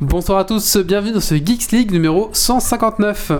Bonsoir à tous, bienvenue dans ce Geeks League numéro 159.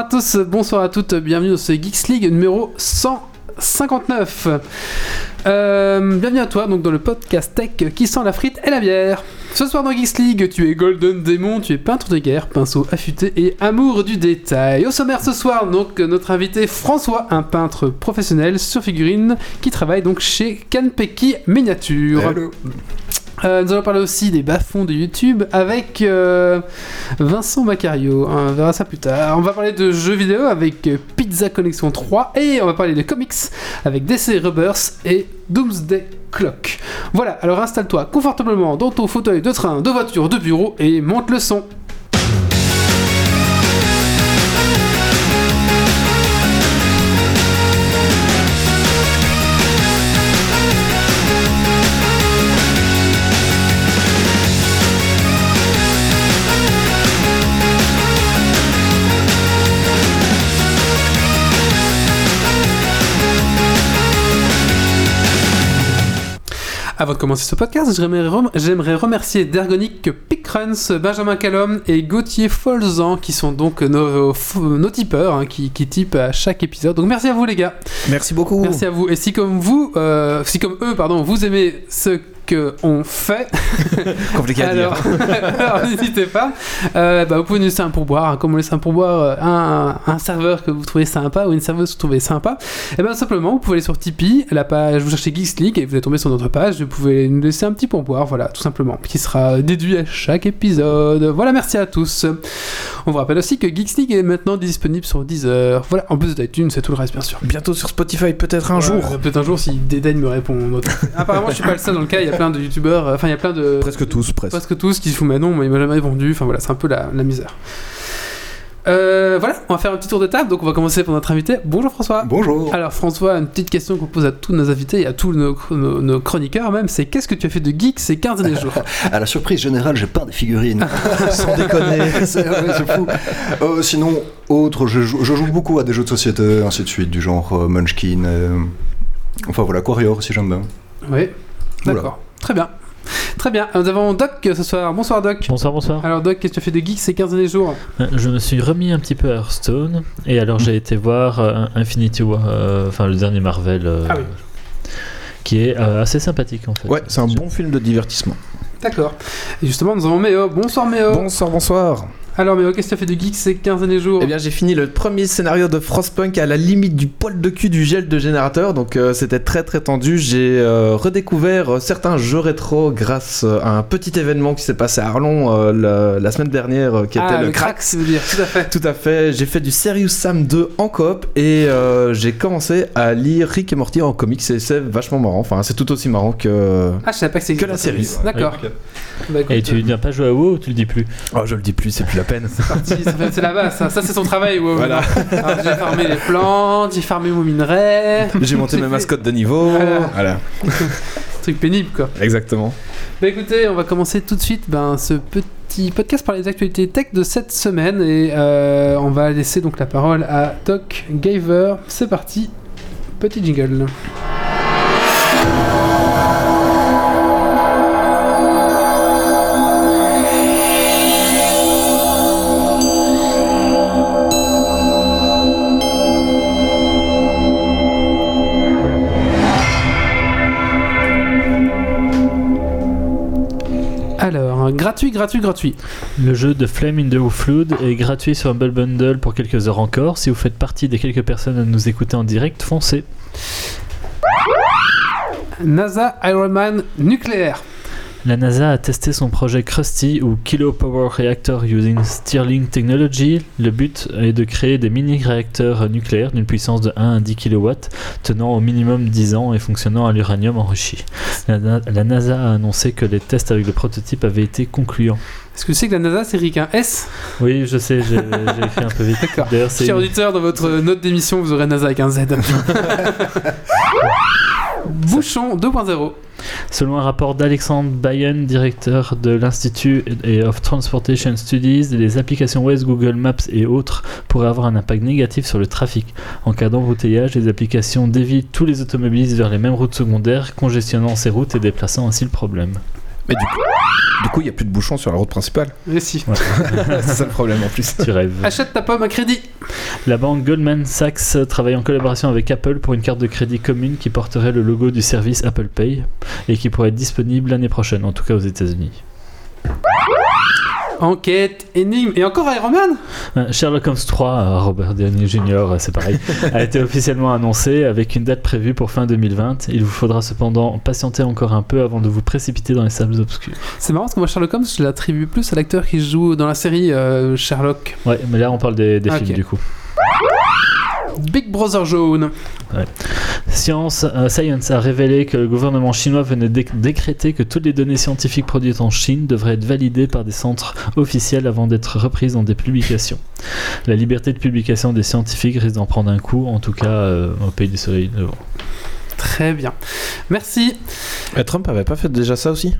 À tous, bonsoir à toutes, bienvenue dans ce Geeks League numéro 159. Euh, bienvenue à toi donc dans le podcast tech qui sent la frite et la bière. Ce soir dans Geeks League, tu es Golden Démon, tu es peintre de guerre, pinceau affûté et amour du détail. Au sommaire ce soir, donc notre invité François, un peintre professionnel sur figurine qui travaille donc chez Kanpeki Miniature. Euh, nous allons parler aussi des bas-fonds de YouTube avec euh, Vincent Macario. On verra ça plus tard. On va parler de jeux vidéo avec euh, Pizza Connection 3 et on va parler de comics avec DC Rubbers et Doomsday Clock. Voilà, alors installe-toi confortablement dans ton fauteuil de train, de voiture, de bureau et monte le son. Avant de commencer ce podcast, j'aimerais rem- j'aimerais remercier Dergonic, Picruns, Benjamin Callum et Gauthier Folzan qui sont donc nos, nos tipeurs hein, qui, qui typent à chaque épisode. Donc merci à vous les gars. Merci beaucoup. Merci à vous. Et si comme vous, euh, si comme eux, pardon, vous aimez ce que on fait, Compliqué à alors, dire. alors n'hésitez pas. Euh, bah, vous pouvez nous laisser un pourboire, hein, comme on laisse un pourboire euh, un, un serveur que vous trouvez sympa ou une serveuse que vous trouvez sympa. Et bien simplement, vous pouvez aller sur Tipeee, la page, vous cherchez Geeks League et vous allez tomber sur notre page. Vous pouvez nous laisser un petit pourboire, voilà, tout simplement, qui sera déduit à chaque épisode. Voilà, merci à tous. On vous rappelle aussi que Geeks League est maintenant disponible sur Deezer. Voilà, en plus d'iTunes, c'est tout le reste, bien sûr. Bientôt sur Spotify, peut-être un Ouais, jour. Peut-être un jour si Dédaigne me répond. Apparemment, je suis pas le seul dans le cas. Il y a plein de youtubeurs, euh, enfin, il y a plein de. Presque tous, presque. Presque tous qui se font, mais non, mais il m'a jamais répondu. Enfin voilà, c'est un peu la, la misère. Euh, voilà, on va faire un petit tour de table. Donc on va commencer par notre invité. Bonjour François. Bonjour. Alors François, une petite question qu'on pose à tous nos invités et à tous nos, nos- nos chroniqueurs même, c'est qu'est-ce que tu as fait de geek ces 15 derniers jours? À la surprise générale, j'ai peint des figurines. Sans déconner. c'est ouais, fou. Euh, sinon, autre, je joue, je joue beaucoup à des jeux de société, ainsi de suite, du genre euh, Munchkin. euh, Enfin voilà, Quarrior aussi, j'aime bien. Oui, d'accord. Très bien. Très bien. Nous avons Doc ce soir. Bonsoir Doc. Bonsoir, bonsoir. Alors Doc, qu'est-ce que tu as fait de geek ces 15 derniers jours? Euh, Je me suis remis un petit peu à Hearthstone et alors j'ai été voir euh, Infinity War, euh, enfin le dernier Marvel, euh, Ah oui. qui est euh, assez sympathique en fait. Ouais, c'est un bon film de divertissement. D'accord. Et justement, nous avons Méo. Bonsoir Méo. Bonsoir, bonsoir. Alors Méo, qu'est-ce que tu as fait de geek ces 15 derniers jours Eh bien, j'ai fini le premier scénario de Frostpunk à la limite du poil de cul du gel de générateur, donc euh, c'était très très tendu. J'ai euh, redécouvert euh, certains jeux rétro grâce à un petit événement qui s'est passé à Arlon euh, la, la semaine dernière, euh, qui ah, était le, le crack, dire. Tout à fait. Tout à fait, j'ai fait du Serious Sam 2 en coop et euh, j'ai commencé à lire Rick et Morty en comics et c'est vachement marrant. Enfin, c'est tout aussi marrant que. Ah, je savais pas que c'est Que la série. D'accord. Bah, Et tu n'as pas joué à WoW ou tu le dis plus? Oh, je le dis plus, c'est plus la peine. c'est parti, c'est la base, ça, Ça, c'est son travail. Voilà. Alors, j'ai farmé les plantes, j'ai farmé mon minerai. J'ai monté fait- mascottes de niveau. Voilà. Voilà, Truc pénible, quoi. exactement. Bah écoutez, on va commencer tout de suite ben, ce petit podcast par les actualités tech de cette semaine et euh, on va laisser donc la parole à Doc Gaver. C'est parti, petit jingle. Gratuit, gratuit, gratuit. Le jeu de Flame in the Flood est gratuit sur Humble Bundle pour quelques heures encore. Si vous faites partie des quelques personnes à nous écouter en direct, foncez. NASA Iron Man nucléaire. La NASA a testé son projet Krusty ou Kilo Power Reactor using Stirling Technology. Le but est de créer des mini-réacteurs nucléaires d'une puissance de 1 à 10 kW, tenant au minimum 10 ans et fonctionnant à l'uranium enrichi. La, Na- la NASA a annoncé que les tests avec le prototype avaient été concluants. Est-ce que sais que la NASA c'est avec un S? Oui, je sais, j'ai écrit un peu vite. D'accord. D'ailleurs, c'est Cher auditeur, dans votre note d'émission, vous aurez NASA avec un Z. Bouchon 2.0. Selon un rapport d'Alexandre Bayen, directeur de l'Institut of Transportation Studies, les applications Waze, Google Maps et autres pourraient avoir un impact négatif sur le trafic. En cas d'embouteillage, les applications dévient tous les automobilistes vers les mêmes routes secondaires, congestionnant ces routes et déplaçant ainsi le problème. Mais du coup, du coup, il n'y a plus de bouchons sur la route principale. Mais si. c'est ça le problème en plus. Tu rêves. Achète ta pomme à crédit. La banque Goldman Sachs travaille en collaboration avec Apple pour une carte de crédit commune qui porterait le logo du service Apple Pay et qui pourrait être disponible l'année prochaine, en tout cas aux États-Unis. Enquête, énigme et encore Iron Man? Euh, Sherlock Holmes 3, euh, Robert Downey Jr., euh, c'est pareil, a été officiellement annoncé avec une date prévue pour fin 2020. Il vous faudra cependant patienter encore un peu avant de vous précipiter dans les salles obscures. C'est marrant parce que moi Sherlock Holmes, je l'attribue plus à l'acteur qui joue dans la série euh, Sherlock. Ouais, mais là on parle des, des Ah, films du coup. Big Brother jaune. Science, euh, Science a révélé que le gouvernement chinois venait dé- décréter que toutes les données scientifiques produites en Chine devraient être validées par des centres officiels avant d'être reprises dans des publications. La liberté de publication des scientifiques risque d'en prendre un coup, en tout cas euh, au pays du soleil. levant. Très bien. Merci. Et Trump avait pas fait déjà ça aussi?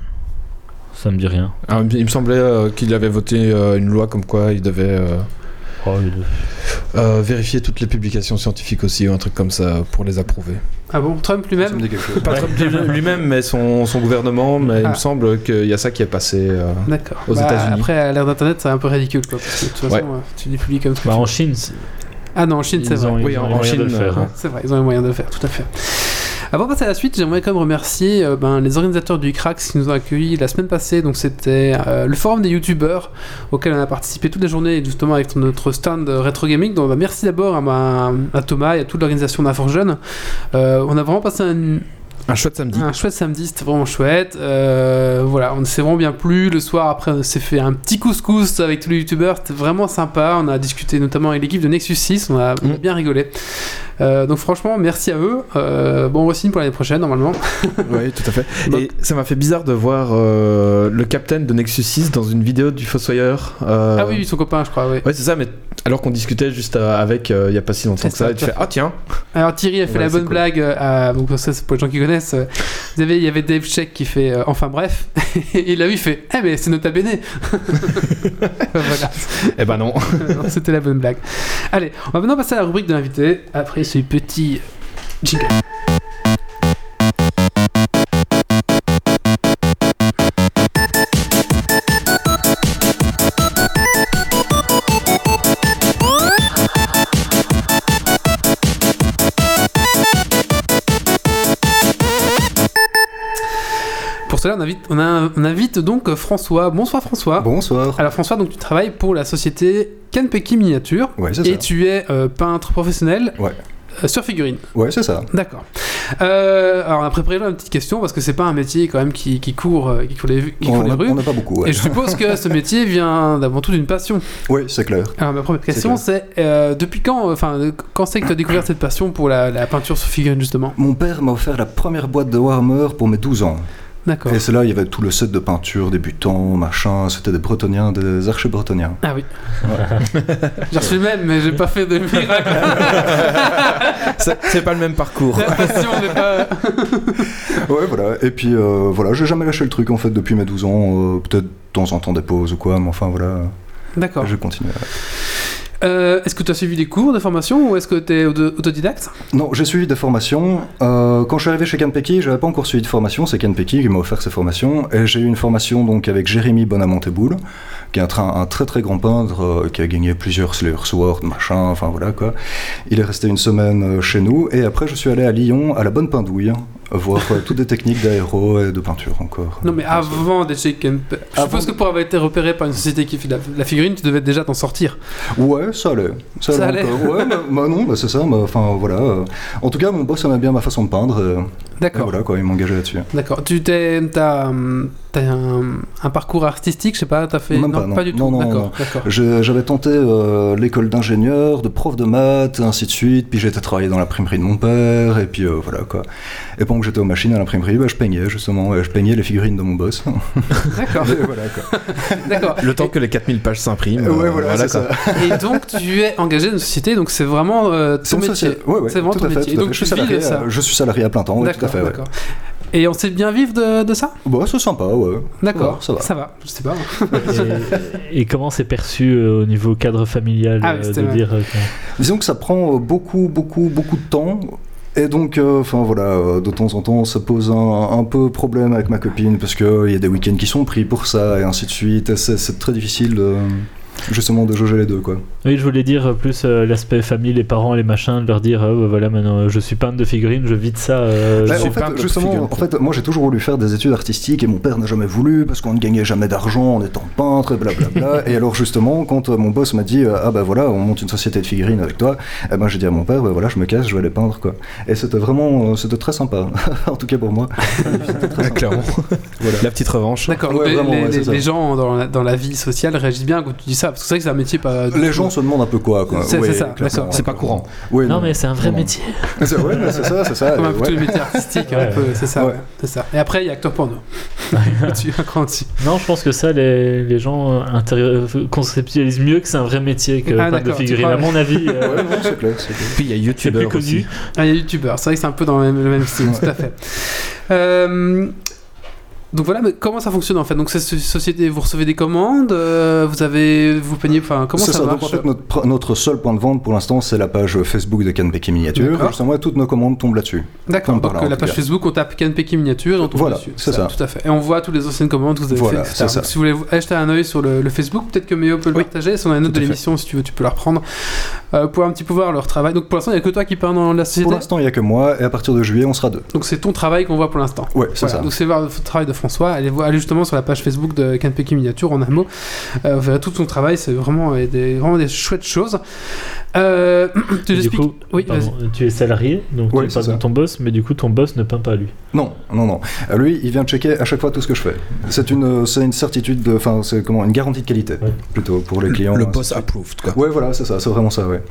Ça me dit rien. Ah, Il me semblait euh, qu'il avait voté euh, une loi comme quoi il devait euh, Oh, il- euh, vérifier toutes les publications scientifiques aussi ou un truc comme ça pour les approuver. Ah bon, Trump lui-même. Pas Trump lui- lui-même, mais son, son gouvernement. Mais il Ah. me semble qu'il y a ça qui est passé. euh. Aux États-Unis. Après, à l'ère d'Internet, c'est un peu ridicule quoi. Parce que de toute façon, Ouais. euh, tu dis publies comme ça. Bah, en Chine, c'est- Ah non, en Chine, c'est ont, vrai. ils Oui, ont en- les Chine, faire. hein. C'est vrai, ils ont les moyens de le faire, tout à fait. Avant de passer à la suite, j'aimerais quand même remercier euh, ben, les organisateurs du Crax qui nous ont accueillis la semaine passée. Donc c'était euh, le forum des youtubeurs auquel on a participé toute la journée justement avec notre stand Retro Gaming. Donc bah, merci d'abord à, ma- à Thomas et à toute l'organisation d'Inforjeune. Euh, on a vraiment passé un, Un chouette samedi. un chouette samedi, c'était vraiment chouette. Euh, voilà, on s'est vraiment bien plu. Le soir, après, on s'est fait un petit couscous avec tous les youtubeurs. C'était vraiment sympa. On a discuté notamment avec l'équipe de Nexus 6. On a, on a Mm. bien rigolé. Euh, donc, franchement, merci à eux. Euh, bon resigne pour l'année prochaine, normalement. Oui, tout à fait. Donc- Et ça m'a fait bizarre de voir euh, le capitaine de Nexus 6 dans une vidéo du Fossoyeur. Ah oui, son copain, je crois. Oui. Ouais, c'est ça, mais alors qu'on discutait juste avec il y a pas si longtemps que ça, ça, et tu fais Ah tiens Alors, Thierry a fait Ouais, la bonne cool. blague. à- donc, ça, c'est pour les gens qui connaissent. Vous avez, il y avait Dave Check qui fait Enfin bref. Et il a vu, il fait Eh, mais c'est Nota Bene. voilà. Eh ben non Non, C'était la bonne blague. Allez, on va maintenant passer à la rubrique de l'invité. Après ce petit jingle. Pour cela, on invite, on, a- on invite donc François. Bonsoir François. Bonsoir. Alors François, donc tu travailles pour la société Kenpeki Miniature Ouais, c'est et ça. tu es euh, peintre professionnel Ouais. Euh, sur figurine. Ouais, c'est ça. D'accord. Euh, alors on a préparé là une petite question parce que c'est pas un métier quand même qui, qui court, euh, qui court les, qui court On les n'a rues. on n'a pas beaucoup. ouais. Et je suppose que ce métier vient avant tout d'une passion. Oui, c'est clair. Alors ma première question c'est euh, depuis quand, enfin quand c'est que tu as découvert cette passion pour la, la peinture sur figurine justement? Mon père m'a offert la première boîte de Warhammer pour mes 12 ans. D'accord. Et c'est là, il y avait tout le set de peinture, débutants, machin. C'était des bretoniens, des archers bretoniens. Ah oui. Reçu le même, mais j'ai pas fait de miracle. C'est pas le même parcours. pas. Ouais, voilà. Et puis, euh, voilà, j'ai jamais lâché le truc, en fait, depuis mes 12 ans. euh, Peut-être de temps en temps des pauses ou quoi, mais enfin, voilà. D'accord. Je continue. Euh, est-ce que tu as suivi des cours de formation ou est-ce que tu es autodidacte? Non, j'ai suivi des formations. Euh, quand je suis arrivé chez Canpeki, j'avais pas encore suivi de formation. C'est Canpeki qui m'a offert ces formations. Et j'ai eu une formation donc avec Jérémy Bonamonteboul, qui est un, très très grand peintre euh, qui a gagné plusieurs Slayer Sword, machin, enfin voilà quoi. Il est resté une semaine euh, chez nous. Et après, je suis allé à Lyon, à la Bonne Pindouille, voir euh, toutes des techniques d'aéro et de peinture encore. Non, mais avant chez Kenpe... Je suppose que pour avoir été repéré par une société qui fait la, figurine, tu devais déjà t'en sortir. Ouais, ça allait. Ça, allait. Ouais, bah, bah non, bah, c'est ça. bah, Enfin voilà. En tout cas, mon boss aimait bien ma façon de peindre. Euh, D'accord. voilà quoi, il m'engageait là-dessus. D'accord. Tu t'es, t'as, t'as un, un parcours artistique, je sais pas, t'as fait. Même pas, non. du tout. Non, non, d'accord, non. d'accord. Je- J'avais tenté euh, l'école d'ingénieur, de prof de maths, et ainsi de suite. Puis j'étais travaillé dans l'imprimerie de mon père, et puis euh, voilà quoi. Et pendant que j'étais aux machines à l'imprimerie, bah, je peignais justement, ouais, je peignais les figurines de mon boss. D'accord, Et voilà quoi. d'accord. Le temps que les 4000 pages s'impriment. ouais, euh, voilà, c'est quoi. ça. Et donc, tu es engagé dans une société, donc c'est vraiment euh, C'est ton métier. ouais, ouais, c'est vraiment tout ton à fait, métier. Donc. Je suis salarié, euh, je suis salarié à plein temps, oui, tout à D'accord, fait. Ouais. d'accord. Et on sait bien vivre de, de ça? Bon, c'est sympa, ouais. D'accord, Ouais, ça va. Ça va, je sais pas. Et, et comment c'est perçu euh, au niveau cadre familial Ah euh, de vrai. dire euh, que- Disons que ça prend euh, beaucoup, beaucoup, beaucoup de temps. Et donc, euh, enfin voilà, euh, de temps en temps, ça pose un, un peu problème avec ma copine parce qu'il y a des week-ends qui sont pris pour ça et ainsi de suite. C'est très difficile de, justement de jauger les deux, quoi. Oui, je voulais dire euh, plus euh, l'aspect famille, les parents, les machins, de leur dire euh, bah, voilà, maintenant je suis peintre de figurines, je vis de ça. euh, Bah, je suis en fait, peintre de justement, figurines. en fait, moi j'ai toujours voulu faire des études artistiques et mon père n'a jamais voulu parce qu'on ne gagnait jamais d'argent en étant peintre et blablabla. et alors justement, quand euh, mon boss m'a dit euh, ah bah voilà, on monte une société de figurines avec toi, eh ben j'ai dit à mon père bah voilà, je me casse, je vais aller peindre quoi. Et c'était vraiment, euh, c'était très sympa, en tout cas pour moi. Clairement. Voilà. La petite revanche. D'accord, Ouais, ouais, les gens dans la, dans la vie sociale réagissent bien quand tu dis ça, parce que c'est vrai que c'est un métier pas. Les gens se demandent un peu quoi quoi. C'est- c'est ça. C'est pas courant. Non, mais c'est un vrai Non, métier. C'est ouais, c'est ça, c'est ça. Comme un peu ouais. tous les métiers artistiques, un Ouais. peu, c'est ça, c'est ça. Et après, il y a acteur porno. tu dessus. Non, je pense que ça, les, les gens euh, intérie- euh, conceptualisent mieux que c'est un vrai métier que Ah, de crois, À mon avis, euh, Ouais, non, c'est clair, c'est clair. Puis il y a c'est YouTuber plus connu. aussi. Ah, il y a youtubeur, c'est vrai que c'est un peu dans le même, le même style, tout à fait. Donc voilà, mais comment ça fonctionne en fait? Donc cette so- société, vous recevez des commandes, euh, vous avez, vous peignez, enfin comment C'est ça, ça, marche donc en fait notre, seul point de vente pour l'instant c'est la page Facebook de Canpeki Miniature. Justement, toutes nos commandes tombent là-dessus. D'accord, donc là, la page cas. Facebook, on tape Canpeki Miniature, et on tombe Voilà, dessus. c'est ça. Tout à fait. Et on voit toutes les anciennes commandes que vous avez Voilà, faites, c'est etc. ça. Donc, si vous voulez jeter un œil sur le, le Facebook, peut-être que Méo peut le Oui, partager. Si on a une note de fait. l'émission, si tu veux, tu peux la reprendre euh, pour un petit peu voir leur travail. Donc pour l'instant, il n'y a que toi qui peins dans la société? Pour l'instant, il n'y a que moi et à partir de juillet, on sera deux. Donc c'est ton travail qu'on voit pour l'instant. Ouais, c'est Voilà, ça. donc c'est voir le travail de François. Allez, voir, allez justement sur la page Facebook de Canpeki Miniature en un mot. Euh, vous verrez tout son travail. C'est vraiment euh, des, vraiment des chouettes choses. Euh, tu du expliques coup, Oui, pardon, tu es salarié, donc Oui, tu parles de ton boss, mais du coup ton boss ne peint pas lui. Non, non, non. Euh, Lui, il vient checker à chaque fois tout ce que je fais. C'est une, c'est une certitude, de- enfin, c'est comment, une garantie de qualité Ouais. plutôt pour les clients. Le ainsi boss approved, quoi. Ouais, voilà, c'est ça, c'est vraiment ça, ouais.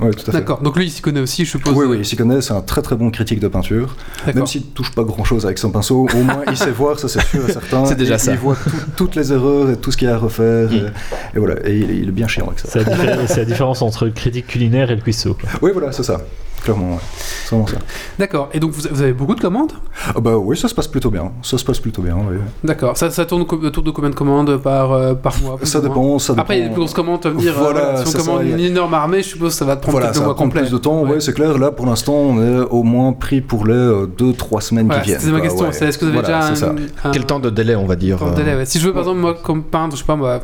Ouais, tout à fait. D'accord. Donc lui, il s'y connaît aussi, je suppose. Oui, oui, il s'y connaît, c'est un très très bon critique de peinture. D'accord. Même s'il touche pas grand chose avec son pinceau, au moins il sait voir, ça c'est sûr et certain. C'est déjà Et ça. Il voit tout- toutes les erreurs et tout ce qu'il y a à refaire. Mm. Et, et voilà, et il, est- il est bien chiant avec ça. C'est la, diffé- c'est la différence entre critique culinaire et le cuisseau. Oui, voilà, c'est ça. Clairement, ouais. C'est vraiment ça. D'accord. Et donc vous, vous avez beaucoup de commandes? Ah bah oui, ça se passe plutôt bien. Ça se passe plutôt bien, oui. D'accord. Ça, ça tourne co- autour de combien de commandes par, euh, par mois plus Ça ou moins? dépend, ça dépend. Après, il y a des plus grosses commandes, tu vas me dire, euh, Voilà, si on ça, commande il y a- une énorme armée, je suppose que ça va te prendre Voilà, quelques ça va mois complets. plus de temps, ouais, Ouais. c'est clair. Là, pour l'instant, on est au moins pris pour les 2-3 semaines Voilà, qui viennent. c'était ma quoi, question. ouais. c'est est-ce que vous avez Voilà, c'est déjà ça. un, un- Quel temps de délai, on va dire temps de euh, délai, ouais. Si je veux, par exemple, moi, comme peintre, je sais pas, moi,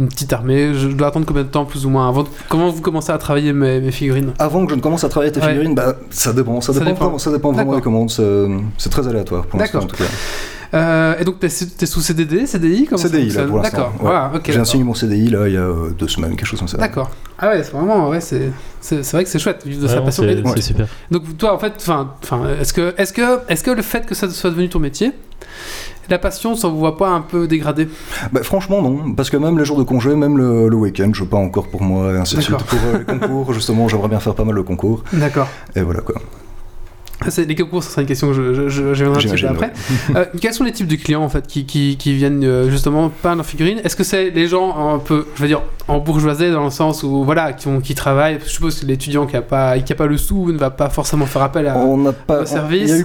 une petite armée, je dois attendre combien de temps, plus ou moins, avant de- Comment vous commencez à travailler mes, mes figurines Avant que je ne commence à travailler tes Ouais. figurines, bah, ça dépend. Ça Ça dépend, dépend. vraiment, ça dépend vraiment des commandes. C'est très aléatoire pour l'instant, en D'accord. tout cas. Euh, Et donc, t'es t'es sous CDD, CDI comment ça CDI, là, fonctionne pour l'instant. D'accord, Ouais. voilà, ok. J'ai signé mon CDI, là, il y a euh, deux semaines, quelque chose comme ça. D'accord. Ah ouais, c'est vraiment, ouais, c'est vrai que c'est chouette, vivre de sa Vraiment, passion. c'est super. Donc toi, en fait, enfin, enfin, est-ce que, est-ce que, est-ce que le fait que ça soit devenu ton métier, la passion, ça vous voit pas un peu dégradé? Bah, franchement, non. Parce que même les jours de congé, même le, le week-end, je pas encore pour moi, et ainsi de suite. Pour euh, les concours, justement, j'aimerais bien faire pas mal de concours. D'accord. Et voilà, quoi. C'est- Les concours, ça sera une question que je, je, je, je viendrai un petit peu après. Euh, quels sont les types de clients en fait qui, qui, qui viennent euh, justement peindre leurs figurines Est-ce que c'est les gens un peu, je veux dire, en bourgeoisie dans le sens où voilà, qui, ont, qui travaillent? Je suppose que l'étudiant qui a pas, qui a pas le sou ne va pas forcément faire appel à. On n'a pas. au service. Il y a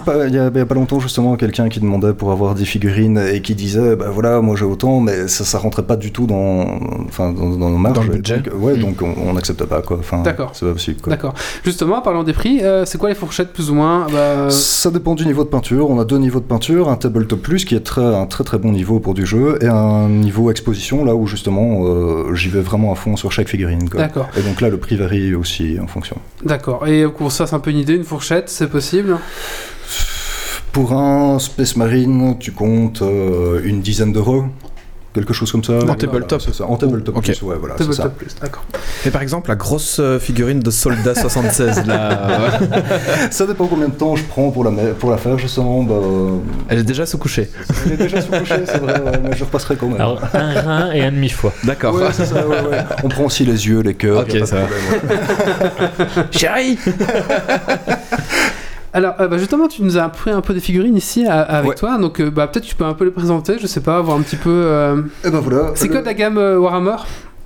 pas, a, a longtemps justement quelqu'un qui demandait pour avoir des figurines et qui disait, bah voilà, moi j'ai autant, mais ça, ça rentrait pas du tout dans, enfin, dans, dans nos marges. Dans le Et budget. donc, ouais, Mm. donc on n'accepte pas quoi. Enfin, D'accord. C'est pas possible quoi. D'accord. Justement, parlant des prix, euh, c'est quoi les fourchettes plus ou moins Bah, Ça dépend du niveau de peinture. On a deux niveaux de peinture, un tabletop plus qui est très, un très très bon niveau pour du jeu et un niveau exposition là où justement euh, j'y vais vraiment à fond sur chaque figurine. D'accord, Et donc là le prix varie aussi en fonction. d'accord. Et pour ça, c'est un peu une idée, une fourchette, c'est possible? Pour un Space Marine, tu comptes euh, une dizaine d'euros, quelque chose comme ça. En Voilà, tabletop c'est ça. En tabletop Ok. plus, ouais, voilà, c'est ça. Tabletop plus, d'accord. Et par exemple, la grosse euh, figurine de Soldat 76, là, euh, Ça dépend combien de temps je prends pour la, pour la faire, justement. Bah, euh, elle est déjà sous couché. elle est déjà sous couché, c'est vrai, ouais, mais je repasserai quand même. Alors, un rein et un demi-foie. D'accord. Ouais, c'est ça, ouais, ouais. On prend aussi les yeux, les cœurs. Ok, ça va. problème, ouais. Chérie Alors, euh, bah, justement, tu nous as pris un peu des figurines ici à- avec Ouais. toi, donc euh, bah, peut-être tu peux un peu les présenter, je sais pas, voir un petit peu. euh, Et ben voilà. C'est Le- quoi la gamme euh, Warhammer?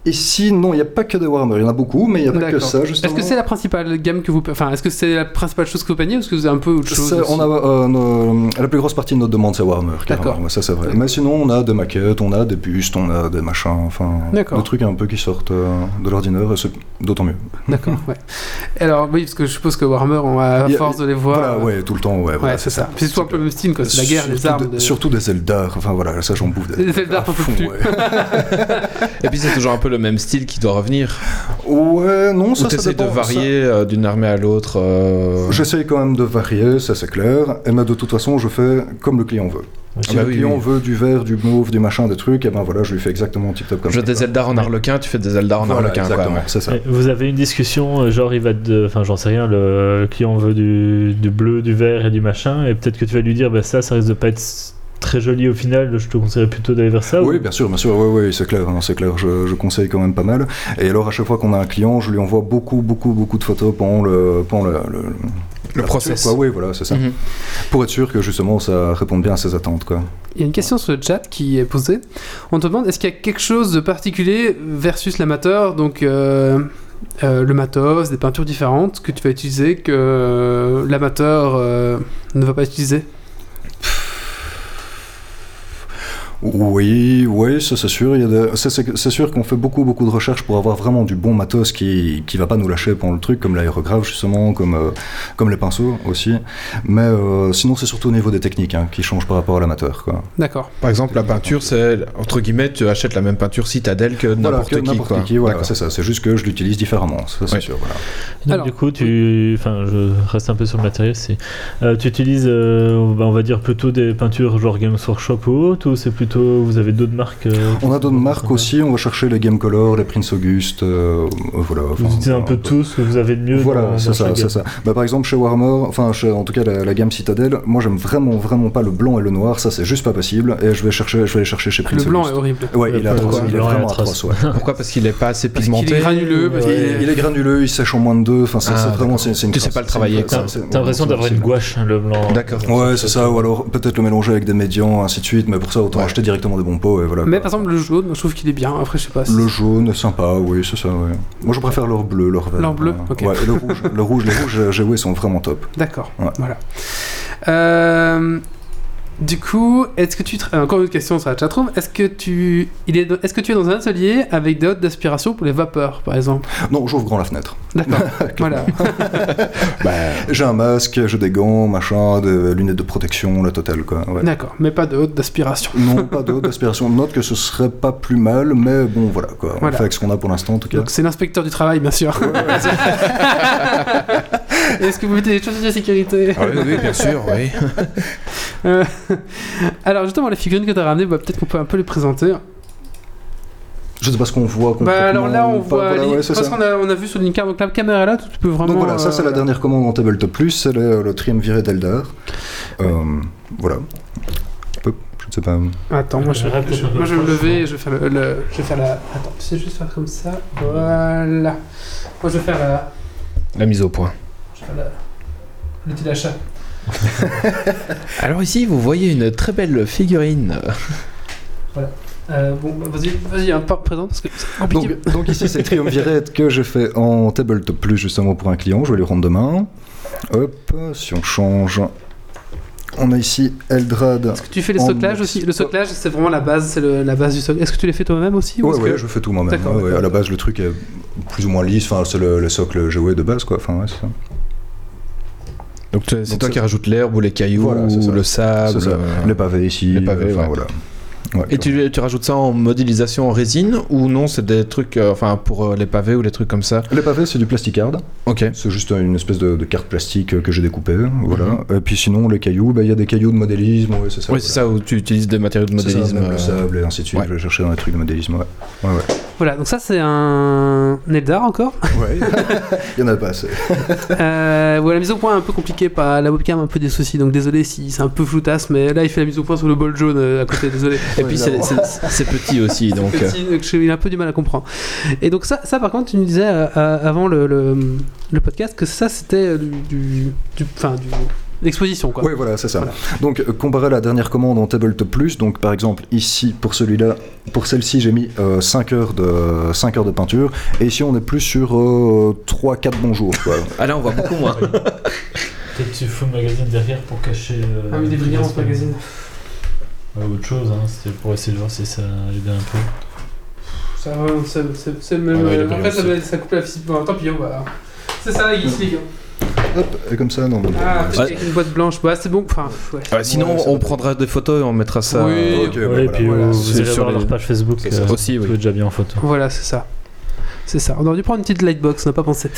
Ici, non, il n'y a pas que des Warhammer, il y en a beaucoup, mais il n'y a pas que ça, justement. Est-ce que c'est la principale gamme que vous. Enfin, est-ce que c'est la principale chose que vous peignez ou est-ce que vous avez un peu autre chose C'est- aussi on a, euh, nos- la plus grosse partie de notre demande, c'est Warhammer. D'accord. Ça, c'est vrai. Mais sinon, on a des maquettes, on a des bustes, on a des machins, enfin, des trucs un peu qui sortent euh, de l'ordinaire, et c'est d'autant mieux. D'accord, ouais. Alors, oui, parce que je suppose que Warhammer, on a, à a- force de les voir. Voilà, euh, ouais, tout le temps, ouais. ouais, voilà, c'est ça. C'est tout un peu le même style, quoi. C'est la guerre, les Surtout armes. des- Surtout des Eldar, enfin voilà, ça j'en bouffe des. Des Eldar, à t'en peux fond, plus. ouais. Et puis c'est toujours un peu le même style qui doit revenir. Ouais, non, Ou ça, ça t'essayes de dépend. ça- varier euh, d'une armée à l'autre. euh, J'essaye quand même de varier, ça c'est clair. Et mais de toute façon, je fais comme le client veut. Si bah le oui, client oui. veut du vert, du mauve, du machin, des trucs, et ben voilà, je lui fais exactement tip top comme Je veux ça. des Eldar en arlequin, tu fais des Eldar en Voilà, arlequin. exactement, ouais. c'est ça. Et Vous avez une discussion, euh, genre il va te. Enfin, j'en sais rien, le, le client veut du, du bleu, du vert et du machin, et peut-être que tu vas lui dire, bah ça, ça risque de pas être très joli au final, je te conseillerais plutôt d'aller vers ça. Oui, ou- bien sûr, bien sûr, oui, oui, c'est clair, non, c'est clair, je, je conseille quand même pas mal. Et alors, à chaque fois qu'on a un client, je lui envoie beaucoup, beaucoup, beaucoup de photos pendant le, pendant le, le, process. quoi. Oui, voilà, c'est ça. Mhm. Pour être sûr que justement ça réponde bien à ses attentes, quoi. Il y a une question sur le chat qui est posée. On te demande est-ce qu'il y a quelque chose de particulier versus l'amateur, donc euh, euh, le matos, des peintures différentes que tu vas utiliser que euh, l'amateur euh, ne va pas utiliser? Oui, oui, ça c'est sûr. Il y a des- ça, c'est c'est sûr qu'on fait beaucoup, beaucoup de recherches pour avoir vraiment du bon matos qui, qui va pas nous lâcher pendant le truc, comme l'aérographe justement, comme, euh, comme les pinceaux aussi. Mais euh, sinon, c'est surtout au niveau des techniques hein, qui changent par rapport à l'amateur. D'accord. Par exemple, la peinture, c'est entre guillemets, tu achètes la même peinture Citadel que Voilà, n'importe que qui. n'importe quoi. qui, voilà, D'accord. c'est ça. C'est juste que je l'utilise différemment, c'est sûr. Voilà. Donc, Alors, du coup, tu, enfin, je reste un peu sur le matériel. Si Euh, tu utilises, on va dire plutôt des peintures genre Games Workshop ou autre, ou c'est plutôt, vous avez d'autres marques euh, On a d'autres marques aussi, on va chercher les Game Color, les Prince Auguste, euh, euh, voilà. Vous utilisez un peu tout ce que vous avez de mieux. Voilà, c'est ça, c'est ça. Bah, par exemple, chez Warhammer, enfin, chez- en tout cas, la, la gamme Citadel, moi j'aime vraiment, vraiment pas le blanc et le noir, ça c'est juste pas possible, et je vais chercher, je vais aller chercher chez Prince Le blanc est horrible. Ouais, il est atroce, il est vraiment atroce. ouais. Pourquoi? Parce qu'il est pas assez pigmenté. est granuleux, parce est- Il est granuleux, il sèche en moins de deux, enfin, c'est Ah, c'est vraiment, d'accord. c'est une Tu sais pas le travailler, T'as l'impression d'avoir une gouache, hein, le blanc. D'accord. Ouais, c'est ça, ou alors peut-être le mélanger avec des médians, ainsi de suite, mais pour ça, autant Ouais. Acheter directement des bons pots, et voilà. Mais par exemple, le jaune, moi, je trouve qu'il est bien. Après, je sais pas. Le jaune sympa, oui, c'est ça, ouais. Moi je préfère leur bleu, leur vert. Bleu, ouais. ok. Ouais, et le rouge, le rouge, les rouges, j'ai joué, sont vraiment top. D'accord. Ouais. Voilà. Euh, du coup, est-ce que tu euh, encore une question sur la chatroom Est-ce que tu il est est-ce que tu es dans un atelier avec des hottes d'aspiration pour les vapeurs, par exemple? Non, j'ouvre grand la fenêtre. D'accord. voilà. Bah, J'ai un masque, j'ai des gants, machin, des lunettes de protection, la totale, quoi. ouais. D'accord. Mais pas de hottes d'aspiration. Non, pas d'autre d'aspiration. Note que ce serait pas plus mal, mais bon, voilà, quoi. On Voilà. fait avec ce qu'on a pour l'instant, en tout cas. Donc c'est l'inspecteur du travail, bien sûr. Est-ce que vous mettez des choses de sécurité ah oui, oui, bien sûr, oui. Euh, Alors justement, les figurines que tu as ramenées, bah, peut-être qu'on peut un peu les présenter. Je sais pas ce qu'on voit. Bah alors là, on voit. voilà, ouais, c'est parce qu'on a, on a vu sur Linkard, donc la caméra est là, tu peux vraiment. Donc voilà, ça c'est euh, la dernière commande en Tabletop Plus, c'est le, le triumviré d'Eldar. Euh, voilà. Je ne sais pas. Attends, moi je, Je répète je- un peu moi, je vais me lever et je vais faire le. le- je vais faire la. Attends, c'est juste faire comme ça. Voilà. Moi je vais faire la. La mise au point. Je. Le petit achat. Alors ici, vous voyez une très belle figurine. Euh, bon, bah, vas-y, vas-y, un pas présent parce que c'est compliqué. Donc, donc ici c'est le triumviré que j'ai fait en Tabletop Plus justement pour un client, je vais lui rendre demain. Hop, si on change. On a ici Eldrad. Est-ce que tu fais les soclages aussi? Le soclage, c'est vraiment la base, c'est le- la base du socle. Est-ce que tu les fais toi-même aussi ou Ouais, que- je fais tout moi-même. Ouais, ouais. À la base, le truc est plus ou moins lisse. Enfin, c'est le, le socle joué de base, quoi. Enfin, ouais, c'est ça. Donc c'est toi qui rajoutes l'herbe ou les cailloux Voilà, ou ça. le sable. Ça. euh, Les pavés ici. Les pavés, enfin, ouais. voilà. Ouais, Et tu, tu rajoutes ça en modélisation en résine ou non C'est des trucs, euh, enfin pour euh, les pavés ou les trucs comme ça? Les pavés, c'est du plasticard. Ok. C'est juste une espèce de, de carte plastique euh, que j'ai découpée. Voilà. Mhm. Et puis sinon, les cailloux, bah, il y a des cailloux de modélisme. Ouais, c'est ça. Oui, c'est ça où tu utilises des matériaux de ça, modélisme. même le sable et ainsi de suite. Je vais chercher dans les trucs de modélisme. Ouais. Ouais, ouais. Voilà, donc ça c'est un Eldar encore. Ouais, il y en a pas assez. Euh, ouais, la mise au point est un peu compliquée, par la webcam a un peu des soucis, donc désolé si c'est un peu floutasse, mais là il fait la mise au point sur le bol jaune euh, à côté, désolé. Et puis c'est- petit aussi, donc. euh, Petit, donc j'ai eu un peu du mal à comprendre. Et donc ça, ça par contre, tu nous disais euh, euh, avant le, le, le podcast que ça c'était euh, du, du, du- enfin du l'exposition quoi. Oui, voilà, c'est ça. Voilà. Donc, euh, comparé à la dernière commande en Tabletop Plus, donc par exemple, ici, pour celui-là, pour celle-ci, j'ai mis 5, heures de, 5 heures de peinture, et ici, on est plus sur 3-4 bons jours. Quoi. Ah là, on voit beaucoup moins. Peut-être tu fous le magazine derrière pour cacher. euh, Ah mais des brillants ce magazine. Ouais, autre chose, hein, c'était pour essayer de voir si ça aidait un peu. Ça, va, c'est- le même. Ah ouais, il est après ça, ça coupe la physique. Bon, tant pis, on va. C'est ça la Geeks League. Hop, et comme ça, non. non, Ah, avec une boîte blanche. Bah, c'est bon. Enfin, ouais. Euh, sinon, Ouais, ça on va. prendra des photos et on mettra ça. Oui. euh, Ok, Ouais, bah, et puis voilà. euh, vous irez sur voir les- leur page Facebook, C'est ça. euh, Aussi, oui. est déjà bien en photo. Voilà, c'est ça. C'est ça. On aurait dû prendre une petite lightbox, on n'a pas pensé.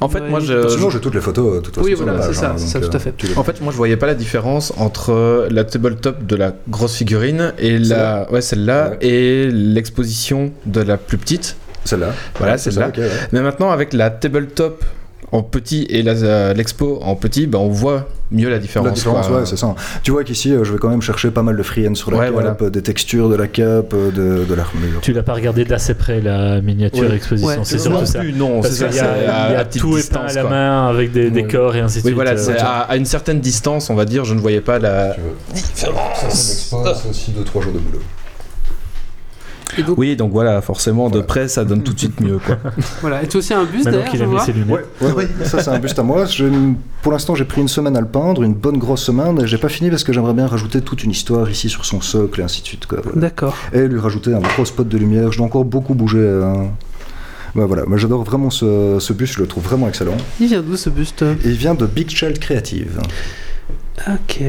En fait, Ouais. moi, je, Sinon, j'ai toutes les photos, de toute façon, Oui, voilà, c'est ça, hein, c'est donc, ça, tout à euh, fait. En fait, moi, je voyais pas la différence entre la tabletop de la grosse figurine et la, ouais, celle-là, Ouais. et l'exposition de la plus petite. Celle-là. Voilà, Ouais, c'est celle-là. ça. Mais maintenant, avec la tabletop en petit et la- euh, l'expo en petit, bah, on voit mieux la différence. La différence, quoi. ouais, c'est ça. Tu vois qu'ici, euh, je vais quand même chercher pas mal de free sur la Ouais, cape, voilà. euh, des textures de la cape, euh, de, de l'armure. Tu l'as pas regardé d'assez près la miniature Ouais. exposition, Ouais, c'est surtout non ça. plus, non, c'est ça. qu'il y a, il y a tout épeint distance, à la main avec des Ouais. décors et ainsi de Oui, suite. voilà, euh, c'est à, à une certaine distance, on va dire, je ne voyais pas la. Ça, c'est aussi 2-3 jours de boulot. Et donc, Oui, donc voilà, forcément, de près, ça donne tout de suite mieux, quoi. voilà. Et tu as aussi un bus Maintenant derrière, qu'il je a mis vois. ses lunettes. Ouais, ouais, ouais. ça c'est un buste à moi. Je- pour l'instant, j'ai pris une semaine à le peindre, une bonne grosse semaine, et j'ai pas fini parce que j'aimerais bien rajouter toute une histoire ici sur son socle et ainsi de suite. Voilà. D'accord. Et lui rajouter un gros spot de lumière. Je dois encore beaucoup bouger. hein. Ouais, voilà, mais j'adore vraiment ce, ce buste, je le trouve vraiment excellent. Il vient d'où ce buste il vient de Big Child Creative. Ok,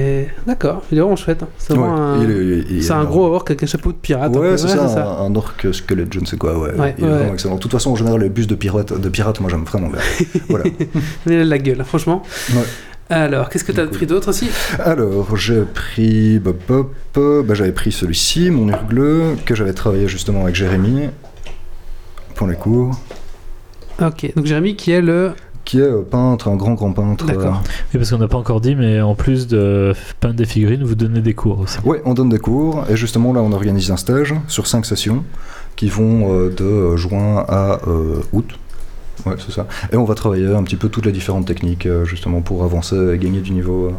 d'accord. Il est vraiment chouette. hein. C'est Ouais, un... il est- il est C'est un énorme. gros orc avec un chapeau de pirate. Ouais, c'est ça, Un, un orc squelette, je ne sais quoi, ouais. Ouais, il est vraiment excellent. De toute façon, en général, les bustes de pirates, de pirates moi j'aime vraiment bien. voilà. Il a la gueule, franchement. Ouais. Alors, qu'est-ce que tu as pris d'autre aussi? Alors, j'ai pris. Euh, bah, j'avais pris celui-ci, mon Urgle, que j'avais travaillé justement avec Jérémy pour les cours, Ok, donc Jérémy qui est le. Qui est euh, peintre, un grand grand peintre. D'accord. Oui, parce qu'on n'a pas encore dit, mais en plus de peindre des figurines, vous donnez des cours aussi. Euh, Ouais, on donne des cours, et justement là, on organise un stage sur cinq sessions qui vont euh, de euh, juin à euh, août. Ouais, c'est ça. Et on va travailler un petit peu toutes les différentes techniques, euh, justement, pour avancer et gagner du niveau.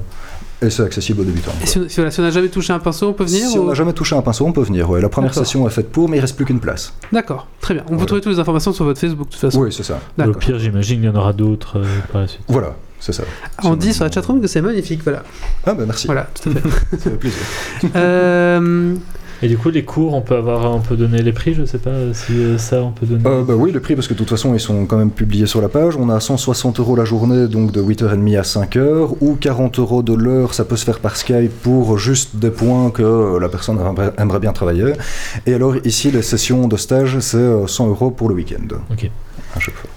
Et c'est accessible aux débutants. Et si, on- si- n'a jamais touché un pinceau, on peut venir Si ou- on n'a jamais touché un pinceau, on peut venir. Ouais. La première D'accord. session est faite pour, mais il reste plus qu'une place. D'accord, très bien. On peut Voilà. trouver toutes les informations sur votre Facebook de toute façon. Oui, c'est ça. Au pire, j'imagine qu'il y en aura d'autres euh, par la suite. Voilà, c'est ça. Ah, on dit sur la chatroom que c'est magnifique, voilà. Ah, bah merci. Voilà, tout à fait. Ça fait plaisir. Euh, Et du coup, les cours, on peut avoir, on peut donner les prix, je sais pas si euh, ça, on peut donner. Euh, bah oui, le prix, parce que de toute façon, ils sont quand même publiés sur la page. On a 160 euros la journée, donc de 8h30 à 5h, ou 40 euros de l'heure, ça peut se faire par Skype pour juste des points que euh, la personne aimerait- bien travailler. Et alors, ici, les sessions de stage, c'est euh, 100 euros pour le week-end. Ok. À chaque fois.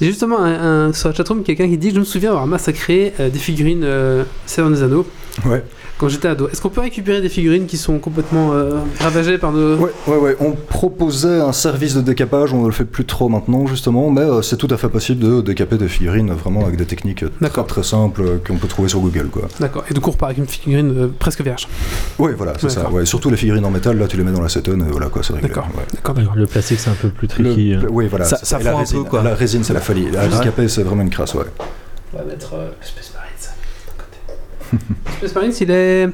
A justement un, un- sur la chatroom quelqu'un qui dit Je me souviens avoir massacré euh, des figurines euh, Seigneur des Anneaux Ouais. quand j'étais ado. Est-ce qu'on peut récupérer des figurines qui sont complètement euh, ravagées par nos. Ouais, ouais, ouais. On proposait un service de décapage, on ne le fait plus trop maintenant, justement, mais euh, c'est tout à fait possible de décaper des figurines vraiment avec des techniques très, D'accord. très simples euh, qu'on peut trouver sur Google, quoi. D'accord, et coup, on repart avec une figurine euh, presque vierge. Ouais, voilà, c'est ça. Ouais, surtout les figurines en métal, là, tu les mets dans l'acétone, et voilà, quoi, c'est réglé. D'accord. ouais. D'accord, Ouais, d'accord. le plastique, c'est un peu plus Le- tricky. euh. oui, voilà. Ça- ça la résine, peu, quoi. La résine, c'est la folie. La décaper, c'est vraiment une crasse, ouais. On va mettre euh, Space. Space Marines, il est.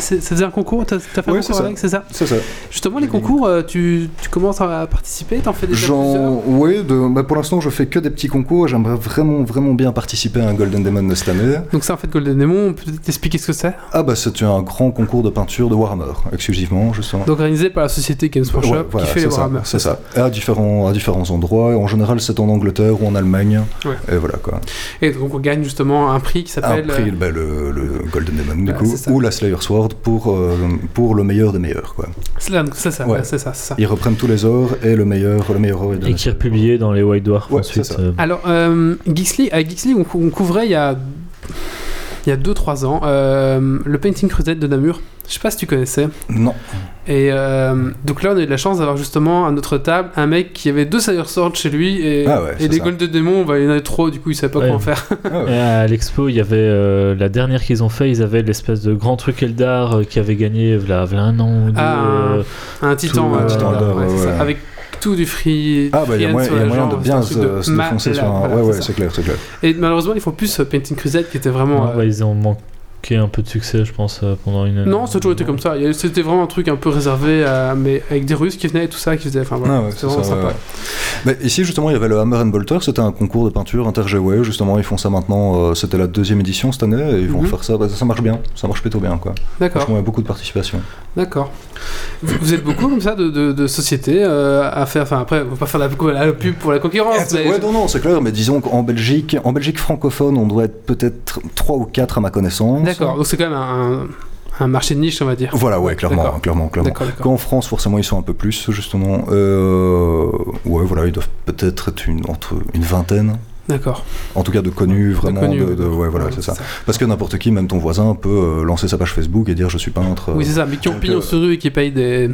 c'est- Ça faisait un concours, t'as fait un Ouais, c'est concours avec, c'est ça C'est ça. Justement, les concours, euh, tu, tu commences à participer, t'en fais déjà plusieurs Genre, oui, de, bah, pour l'instant, je fais que des petits concours. J'aimerais vraiment, vraiment bien participer à un Golden Demon de cette année. Donc ça, en fait, Golden Demon, on peut peut-être t'expliquer ce que c'est? Ah, bah, c'est un grand concours de peinture de Warhammer, exclusivement, justement. Donc organisé par la société Games Workshop Ouais, voilà, qui fait les c'est Warhammer. C'est ça. À différents, à différents endroits. En général, c'est en Angleterre ou en Allemagne. Ouais. Et voilà, quoi. Et donc on gagne justement un prix qui Un s'appelle... prix, euh, bah, le, le Golden Demon, du Ouais, coup, c'est ou la Slayer Sword pour, euh, pour le meilleur des meilleurs, quoi. C'est là, donc c'est ça, Ouais. ouais, c'est ça, c'est ça. Ils reprennent tous les ors et le meilleur, le meilleur or est de Et la qui est Slayer. publié dans les White Dwarfs Ouais, ensuite. c'est ça. euh, Alors, euh, Geeks League, à on couvrait il y a il y a 2-3 ans, euh, le Painting Crusade de Namur. Je sais pas si tu connaissais. Non. Et euh, donc là, on a eu de la chance d'avoir justement à notre table un mec qui avait deux Sire Swords chez lui et, Ah ouais, et des. Golden Demons, bah, il y en avait trop, du coup, il savait pas Ouais. comment faire. Ah ouais. Et à l'expo, il y avait euh, la dernière qu'ils ont fait, ils avaient l'espèce de grand truc Eldar euh, qui avait gagné voilà, un an ou deux. Ah, euh, un titan, Tout, un titan Eldar, ouais, c'est ouais, ça. ouais. avec tout du free. Ah bah il y a moyen, y a de bien se, de se défoncer sur un... voilà, ouais ouais c'est clair, c'est clair. Et malheureusement, ils font plus euh, Painting Crusade qui était vraiment. ouais, euh, ils manqué un peu de succès, je pense, euh, pendant une. Non, ça a toujours été comme ça. C'était vraiment un truc un peu réservé à. Mais avec des Russes qui venaient et tout ça, qui faisaient. Enfin voilà, Ah ouais, c'est vraiment ça, sympa. ouais, ouais. Mais ici justement il y avait le Hammer and Bolter, c'était un concours de peinture intergéway, justement ils font ça maintenant, euh, c'était la deuxième édition cette année et ils vont Mhm. faire ça, bah, ça marche bien, ça marche plutôt bien quoi. D'accord, il y a beaucoup de participation. d'accord. Vous, vous êtes beaucoup comme ça de, de, de sociétés euh, à faire. Enfin après, on va pas faire la, la pub pour la concurrence. mais- Ouais non non c'est clair, mais disons qu'en Belgique, en Belgique francophone on doit être peut-être 3 ou 4 à ma connaissance. D'accord, donc c'est quand même un, un marché de niche, on va dire. Voilà ouais clairement, clairement, clairement. Qu'en France, forcément, ils sont un peu plus, justement. Euh, ouais, voilà, ils doivent peut-être être une, entre une vingtaine. D'accord. En tout cas, de connus, vraiment. connus, de, de- ouais, voilà, c'est ça. Parce que n'importe qui, même ton voisin, peut euh, lancer sa page Facebook et dire je suis peintre. euh. Oui, c'est ça, mais qui ont pignon euh, sur rue et qui payent des,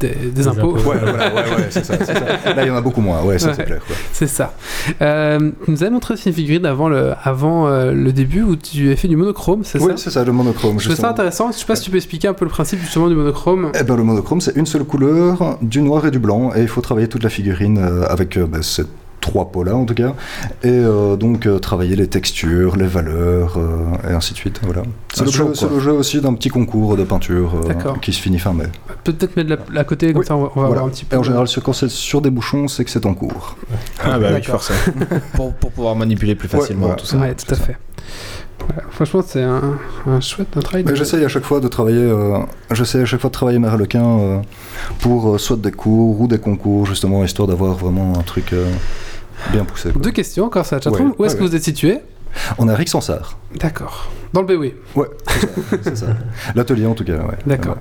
des, des impôts. impôts. Ouais, voilà, ouais, ouais, c'est ça. Là, il y en a beaucoup moins, ouais, ça Ouais. c'est clair. Quoi. C'est ça. Euh, tu nous avais montré aussi une figurine avant le, avant, euh, le début où tu as fait du monochrome, c'est Oui, ça c'est ça, le monochrome. Je trouve ça intéressant. Je sais pas si tu peux expliquer un peu le principe justement du monochrome. Eh ben, le monochrome, c'est une seule couleur, du noir et du blanc, et il faut travailler toute la figurine euh, avec euh, ben, ces trois pots-là, en tout cas, et euh, donc euh, travailler les textures, les valeurs, euh, et ainsi de suite. Voilà. C'est le, le jeu aussi d'un petit concours de peinture euh, qui se finit fin mai. Peut-être mettre de la, à côté, comme Oui, ça on va, on va Voilà. voir un petit peu. Et en général, sur- quand c'est sur des bouchons, c'est que c'est en cours. Ah bah oui, forcément. pour, pour pouvoir manipuler plus facilement voilà. tout ça. Ouais, tout à fait. Franchement, c'est un, un chouette un travail. de- j'essaye à chaque fois de travailler, euh, j'essaye à chaque fois de travailler mes euh, pour euh, soit des cours ou des concours, justement, histoire d'avoir vraiment un truc euh, bien poussé. quoi. Deux questions encore, ça chatroom. Ouais, Où est-ce que ouais. vous êtes situé? On est à Rixensart. D'accord. Dans le BOE. Ouais, c'est ça, c'est ça. L'atelier en tout cas, ouais. D'accord.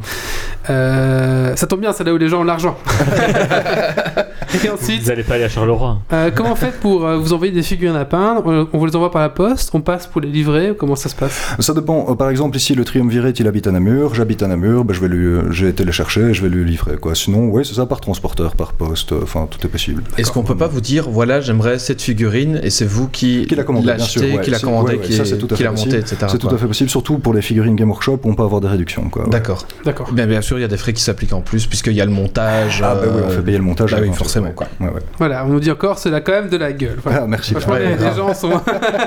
Euh, ça tombe bien, c'est là où les gens ont l'argent. Et ensuite, Vous allez pas aller à Charleroi. euh, comment on fait pour euh, vous envoyer des figurines à peindre On on vous les envoie par la poste On passe pour les livrer Comment ça se passe? Ça dépend. Euh, par exemple, ici, le triumvirate, il habite à Namur. J'habite à Namur. Ben, je vais lui, j'ai été le chercher et je vais lui livrer. Quoi. Sinon, oui, c'est ça, par transporteur, par poste. euh, Enfin, tout est possible. Est-ce qu'on peut pas vous dire, voilà, j'aimerais cette figurine et c'est vous qui, Qui l'a commandé, bien sûr, ouais. qui l'a C'est- commandé, ouais, ouais, qui, ça, c'est tout à qui monté, etc. C'est tout à fait possible. Surtout pour les figurines Game Workshop, on peut avoir des réductions. D'accord. D'accord. Bien, bien sûr, il y a des frais qui s'appliquent en plus puisqu'il y a le montage. Ah, bah oui, on euh, fait payer le montage. bah oui, forcément, ouais. quoi. Ouais, ouais. Voilà, on nous dit encore, c'est là quand même de la gueule. Voilà. Ah, merci. Franchement, Ouais, les, gens sont,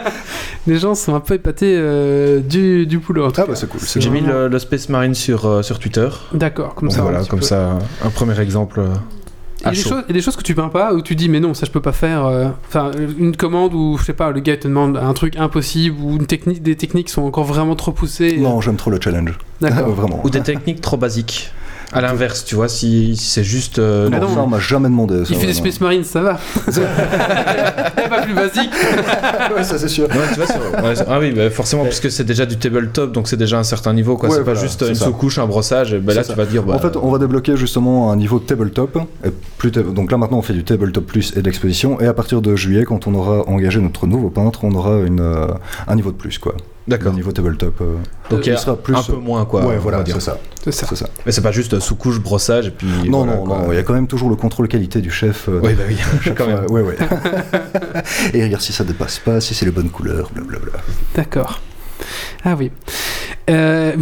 les gens sont un peu épatés euh, du, du boulot. Ah, cas. bah c'est cool. J'ai mis le, le Space Marine sur, euh, sur Twitter. D'accord, comme ça. voilà, comme ça, un premier exemple. Il y, a à des chaud. choses, il y a des choses que tu peins pas où tu dis mais non ça je peux pas faire euh, enfin une commande où je sais pas le gars te demande un truc impossible ou une technique des techniques sont encore vraiment trop poussées Non, j'aime trop le challenge. d'accord Vraiment. Ou des techniques trop basiques. À l'inverse, tu vois, si, si c'est juste. euh, Mais non, non. ça, on m'a jamais demandé. Ça, il fait des. Space Marines ça va c'est pas plus basique ouais, ça c'est sûr. Ouais, tu vois, c'est- ouais, ah oui, bah forcément, puisque c'est déjà du tabletop, donc c'est déjà un certain niveau, quoi. Ouais, c'est pas juste une sous-couche, un brossage, et ben là tu vas dire. Bah, En fait, on va débloquer justement un niveau de tabletop. Et plus Donc là, maintenant, on fait du tabletop plus et de l'exposition. Et à partir de juillet, quand on aura engagé notre nouveau peintre, on aura une, euh, un niveau de plus, quoi. D'accord. niveau tabletop. euh, Donc il y sera plus. un peu moins, quoi. ouais, on voilà, va dire. c'est ça. c'est ça ça. Mais c'est pas juste sous-couche, brossage, et puis. non, voilà, non, quoi. non. Il y a quand même toujours le contrôle qualité du chef. euh, Oui, bah oui, quand fois. même. Ouais, ouais. et regarde si ça dépasse pas, si c'est les bonnes couleurs, blablabla. d'accord ah oui Euh,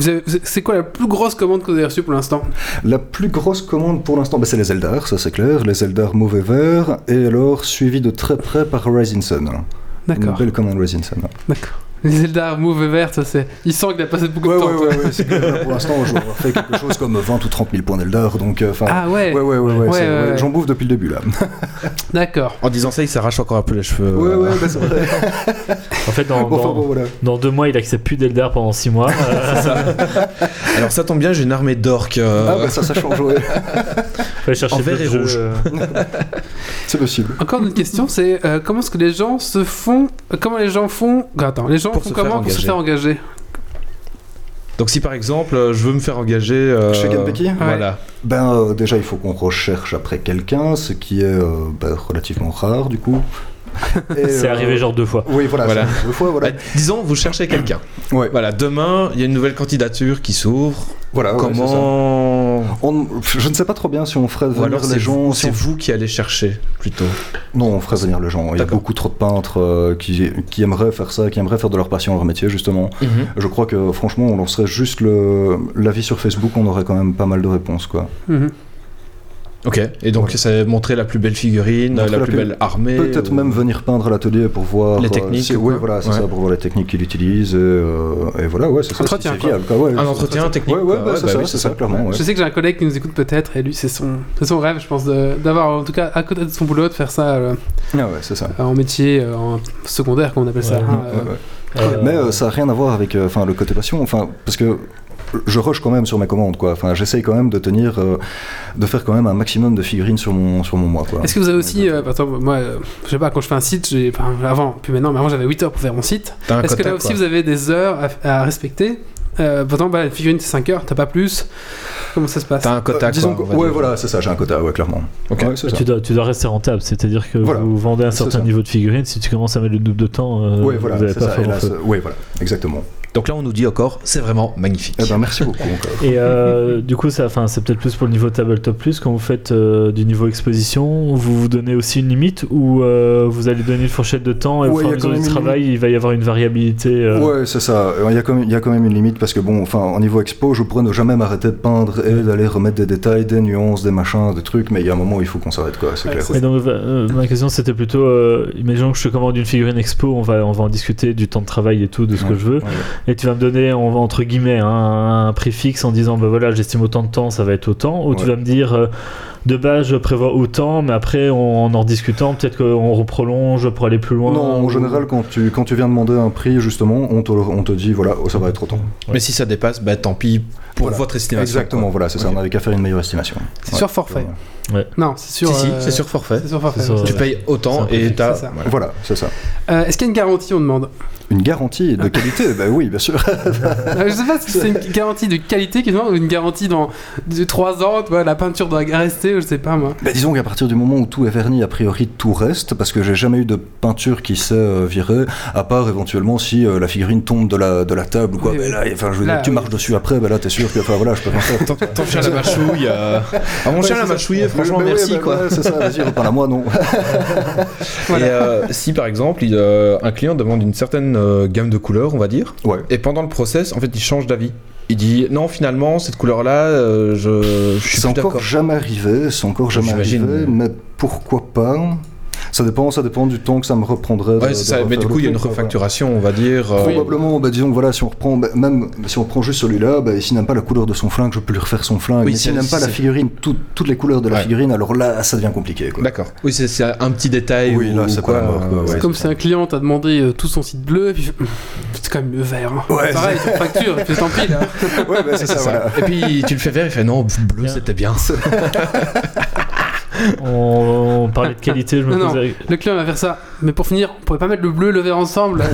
c'est quoi la plus grosse commande que vous avez reçue pour l'instant? La plus grosse commande pour l'instant, bah, c'est les Eldar, ça c'est clair. Les Eldar mauvais vert. Et alors, suivi de très près par Rising Sun. Une d'accord belle commande Rising Sun. d'accord les Eldar mauve vert ça c'est il sent qu'il a passé beaucoup Ouais, de ouais, temps ouais, ouais, c'est que, pour l'instant, avoir fait quelque chose comme 20 ou 30 000 points d'Eldar, donc, euh, ah ouais, ouais, ouais, ouais, ouais, Ouais, ouais, ouais, ouais. j'en bouffe depuis le début, là. d'accord En disant ça, il s'arrache encore un peu les cheveux. ouais, euh, ouais, bah, c'est vrai. En fait, dans, Bon, enfin, dans, bon, voilà. dans deux mois, il accepte plus d'Eldar pendant six mois. Euh, Alors ça tombe bien, j'ai une armée d'orques. euh, Ah, bah, ça, ça change, ouais. faut aller chercher En vert et rouge. euh. C'est possible. Encore une question, c'est euh, comment est-ce que les gens se font, euh, comment les gens font, attends, les gens Pour font comment pour se faire engager Donc si par exemple, euh, je veux me faire engager... euh, Chez Genpeki Voilà. Ben, euh, déjà, il faut qu'on recherche après quelqu'un, ce qui est euh, ben, relativement rare, du coup. C'est euh, arrivé genre deux fois. Oui, voilà. Voilà. c'est arrivé deux fois, voilà. Bah, disons, vous cherchez quelqu'un. Ouais. Voilà, demain, il y a une nouvelle candidature qui s'ouvre. Voilà, ouais. Comment On- je ne sais pas trop bien si on ferait venir alors les gens. vous, si c'est on- vous qui allez chercher plutôt. Non, on ferait venir les gens. Il y a beaucoup trop de peintres euh, qui, qui aimeraient faire ça, qui aimeraient faire de leur passion leur métier, justement. Je crois que franchement, on lancerait juste l'avis sur Facebook, on aurait quand même pas mal de réponses, quoi. Mhm. Ok, et donc ça montrer la plus belle figurine, Montrer la, la plus plus- belle armée. Peut-être ou- même venir peindre à l'atelier pour voir Les euh, techniques quoi voilà, c'est Ouais. ça, pour voir les techniques qu'il utilise. Et, euh, et voilà, ouais, c'est ça. Entretien, viable, quoi, ouais. Un entretien technique. Ouais, ouais, bah, Ouais, c'est bah ça, oui, c'est ça, clairement. ouais. Je sais que j'ai un collègue qui nous écoute peut-être, et lui, c'est son, c'est son rêve, je pense, de- d'avoir, en tout cas, à côté de son boulot, de faire ça euh, Ah ouais, c'est ça. en métier euh, en secondaire, comme on appelle ça. Euh. Euh, Mais euh, ça n'a rien à voir avec euh, enfin, le côté passion, enfin, parce que je rush quand même sur mes commandes, quoi. Enfin, j'essaye quand même de tenir, euh, de faire quand même un maximum de figurines sur mon, sur mon mois, quoi. Est-ce que vous avez aussi, euh, exemple, moi, euh, je sais pas, quand je fais un site, j'ai, enfin, avant, puis maintenant, mais avant j'avais 8 heures pour faire mon site. Est-ce que là aussi quoi. vous avez des heures à, à respecter? Euh, exemple, bah, la figurine c'est 5 heures, t'as pas plus Comment ça se passe? T'as un quota, Euh, disons quoi, ouais, dire. voilà, c'est ça, j'ai un quota, ouais, clairement. Ok. Ouais, c'est ça. tu, dois, tu dois rester rentable, c'est-à-dire que Voilà, vous vendez un certain niveau de figurines, si tu commences à mettre le double de temps, euh, Ouais, voilà, vous c'est pas ça. Et là, ouais, voilà, exactement. Donc là, on nous dit encore, c'est vraiment magnifique. Eh ben, merci beaucoup encore. Et euh, du coup, ça, c'est peut-être plus pour le niveau tabletop plus. Quand vous faites euh, du niveau exposition, vous vous donnez aussi une limite ou euh, vous allez donner une fourchette de temps et au Ouais, fur et il y à a quand mesure du même une travail, il va y avoir une variabilité. euh, Ouais, c'est ça. Il y, a quand même, il y a quand même une limite parce que, bon, enfin, au niveau expo, je pourrais ne jamais m'arrêter de peindre et d'aller remettre des détails, des nuances, des machins, des trucs, mais il y a un moment où il faut qu'on s'arrête, quoi, c'est Ouais, clair. c'est Et donc, euh, ma question c'était plutôt, euh, imaginons que je te commande une figurine expo, on va, on va en discuter du temps de travail et tout, de ce que je veux, ouais. Et tu vas me donner en- entre guillemets un, un prix fixe en disant, bah voilà, j'estime autant de temps, ça va être autant, ou tu vas me dire, euh, de base je prévois autant, mais après on- en en discutant, peut-être qu'on reprolonge pour aller plus loin. Non, en général, quand tu, quand tu viens demander un prix, justement, on te, on te dit, voilà, oh, ça va être autant. Mais si ça dépasse, bah tant pis pour Voilà. votre estimation. Exactement, quoi. voilà, c'est ça, on n'avait qu'à faire une meilleure estimation. C'est sur forfait. Ouais. Non, c'est sur. Si, si, euh, c'est sur forfait. C'est sur forfait. Sur-. Tu payes autant et t'as. voilà. C'est ça. Euh, Est-ce qu'il y a une garantie, on demande? Une garantie de qualité, bah oui, bien sûr. Euh, Je sais pas si c'est une garantie de qualité qui demande ou une garantie dans 3 ans, tu vois, la peinture doit rester, je sais pas moi. Bah, disons qu'à partir du moment où tout est verni, a priori tout reste, parce que j'ai jamais eu de peinture qui s'est euh, virée, à part éventuellement si euh, la figurine tombe de la, de la table ou quoi. Oui, Mais oui. là, enfin, je veux Là, dire, tu oui. marches dessus après, bah là t'es sûr que, enfin voilà, je peux pas faire. Ton, ton chien l'a mâchouille. euh, Ah, mon Ouais, chien l'a ça. mâchouillé, franchement, Mais- mais merci ouais, bah, quoi. ouais, c'est ça, vas-y, reparle à moi, non. Voilà. Et euh, si par exemple, il, euh, un client demande une certaine euh, gamme de couleurs, on va dire, Ouais. et pendant le process, en fait, il change d'avis. Il dit non, finalement, cette couleur-là, euh, je, je suis C'est encore jamais arrivé, c'est encore jamais arrivé, mais pourquoi pas Ça dépend, ça dépend du temps que ça me reprendrait. Ouais, de. Mais du coup, il y a une quoi, refacturation, on va dire. euh, Probablement, bah, disons que voilà, si on reprend, bah, même si on prend juste celui-là, bah, s'il n'aime pas la couleur de son flingue, je peux lui refaire son flingue. Oui, mais s'il n'aime pas la figurine, tout- toutes les couleurs de la Ouais. figurine, alors là, ça devient compliqué. D'accord. Oui, c'est un petit détail. Oui, ou, là, c'est ou pas mort, euh, ouais. Comme si un client t'a demandé euh, tout son site bleu, et puis c'est quand même le vert. hein. Ouais, Pareil, tu facture, et puis tant pis là. Ouais, bah, c'est ça, C'est ça. voilà. Et puis tu le fais faire, il fait non, bleu, c'était bien. On, on parlait de qualité, je me Non, non. posais. Le client va faire ça. Mais pour finir, on pourrait pas mettre le bleu et le vert ensemble.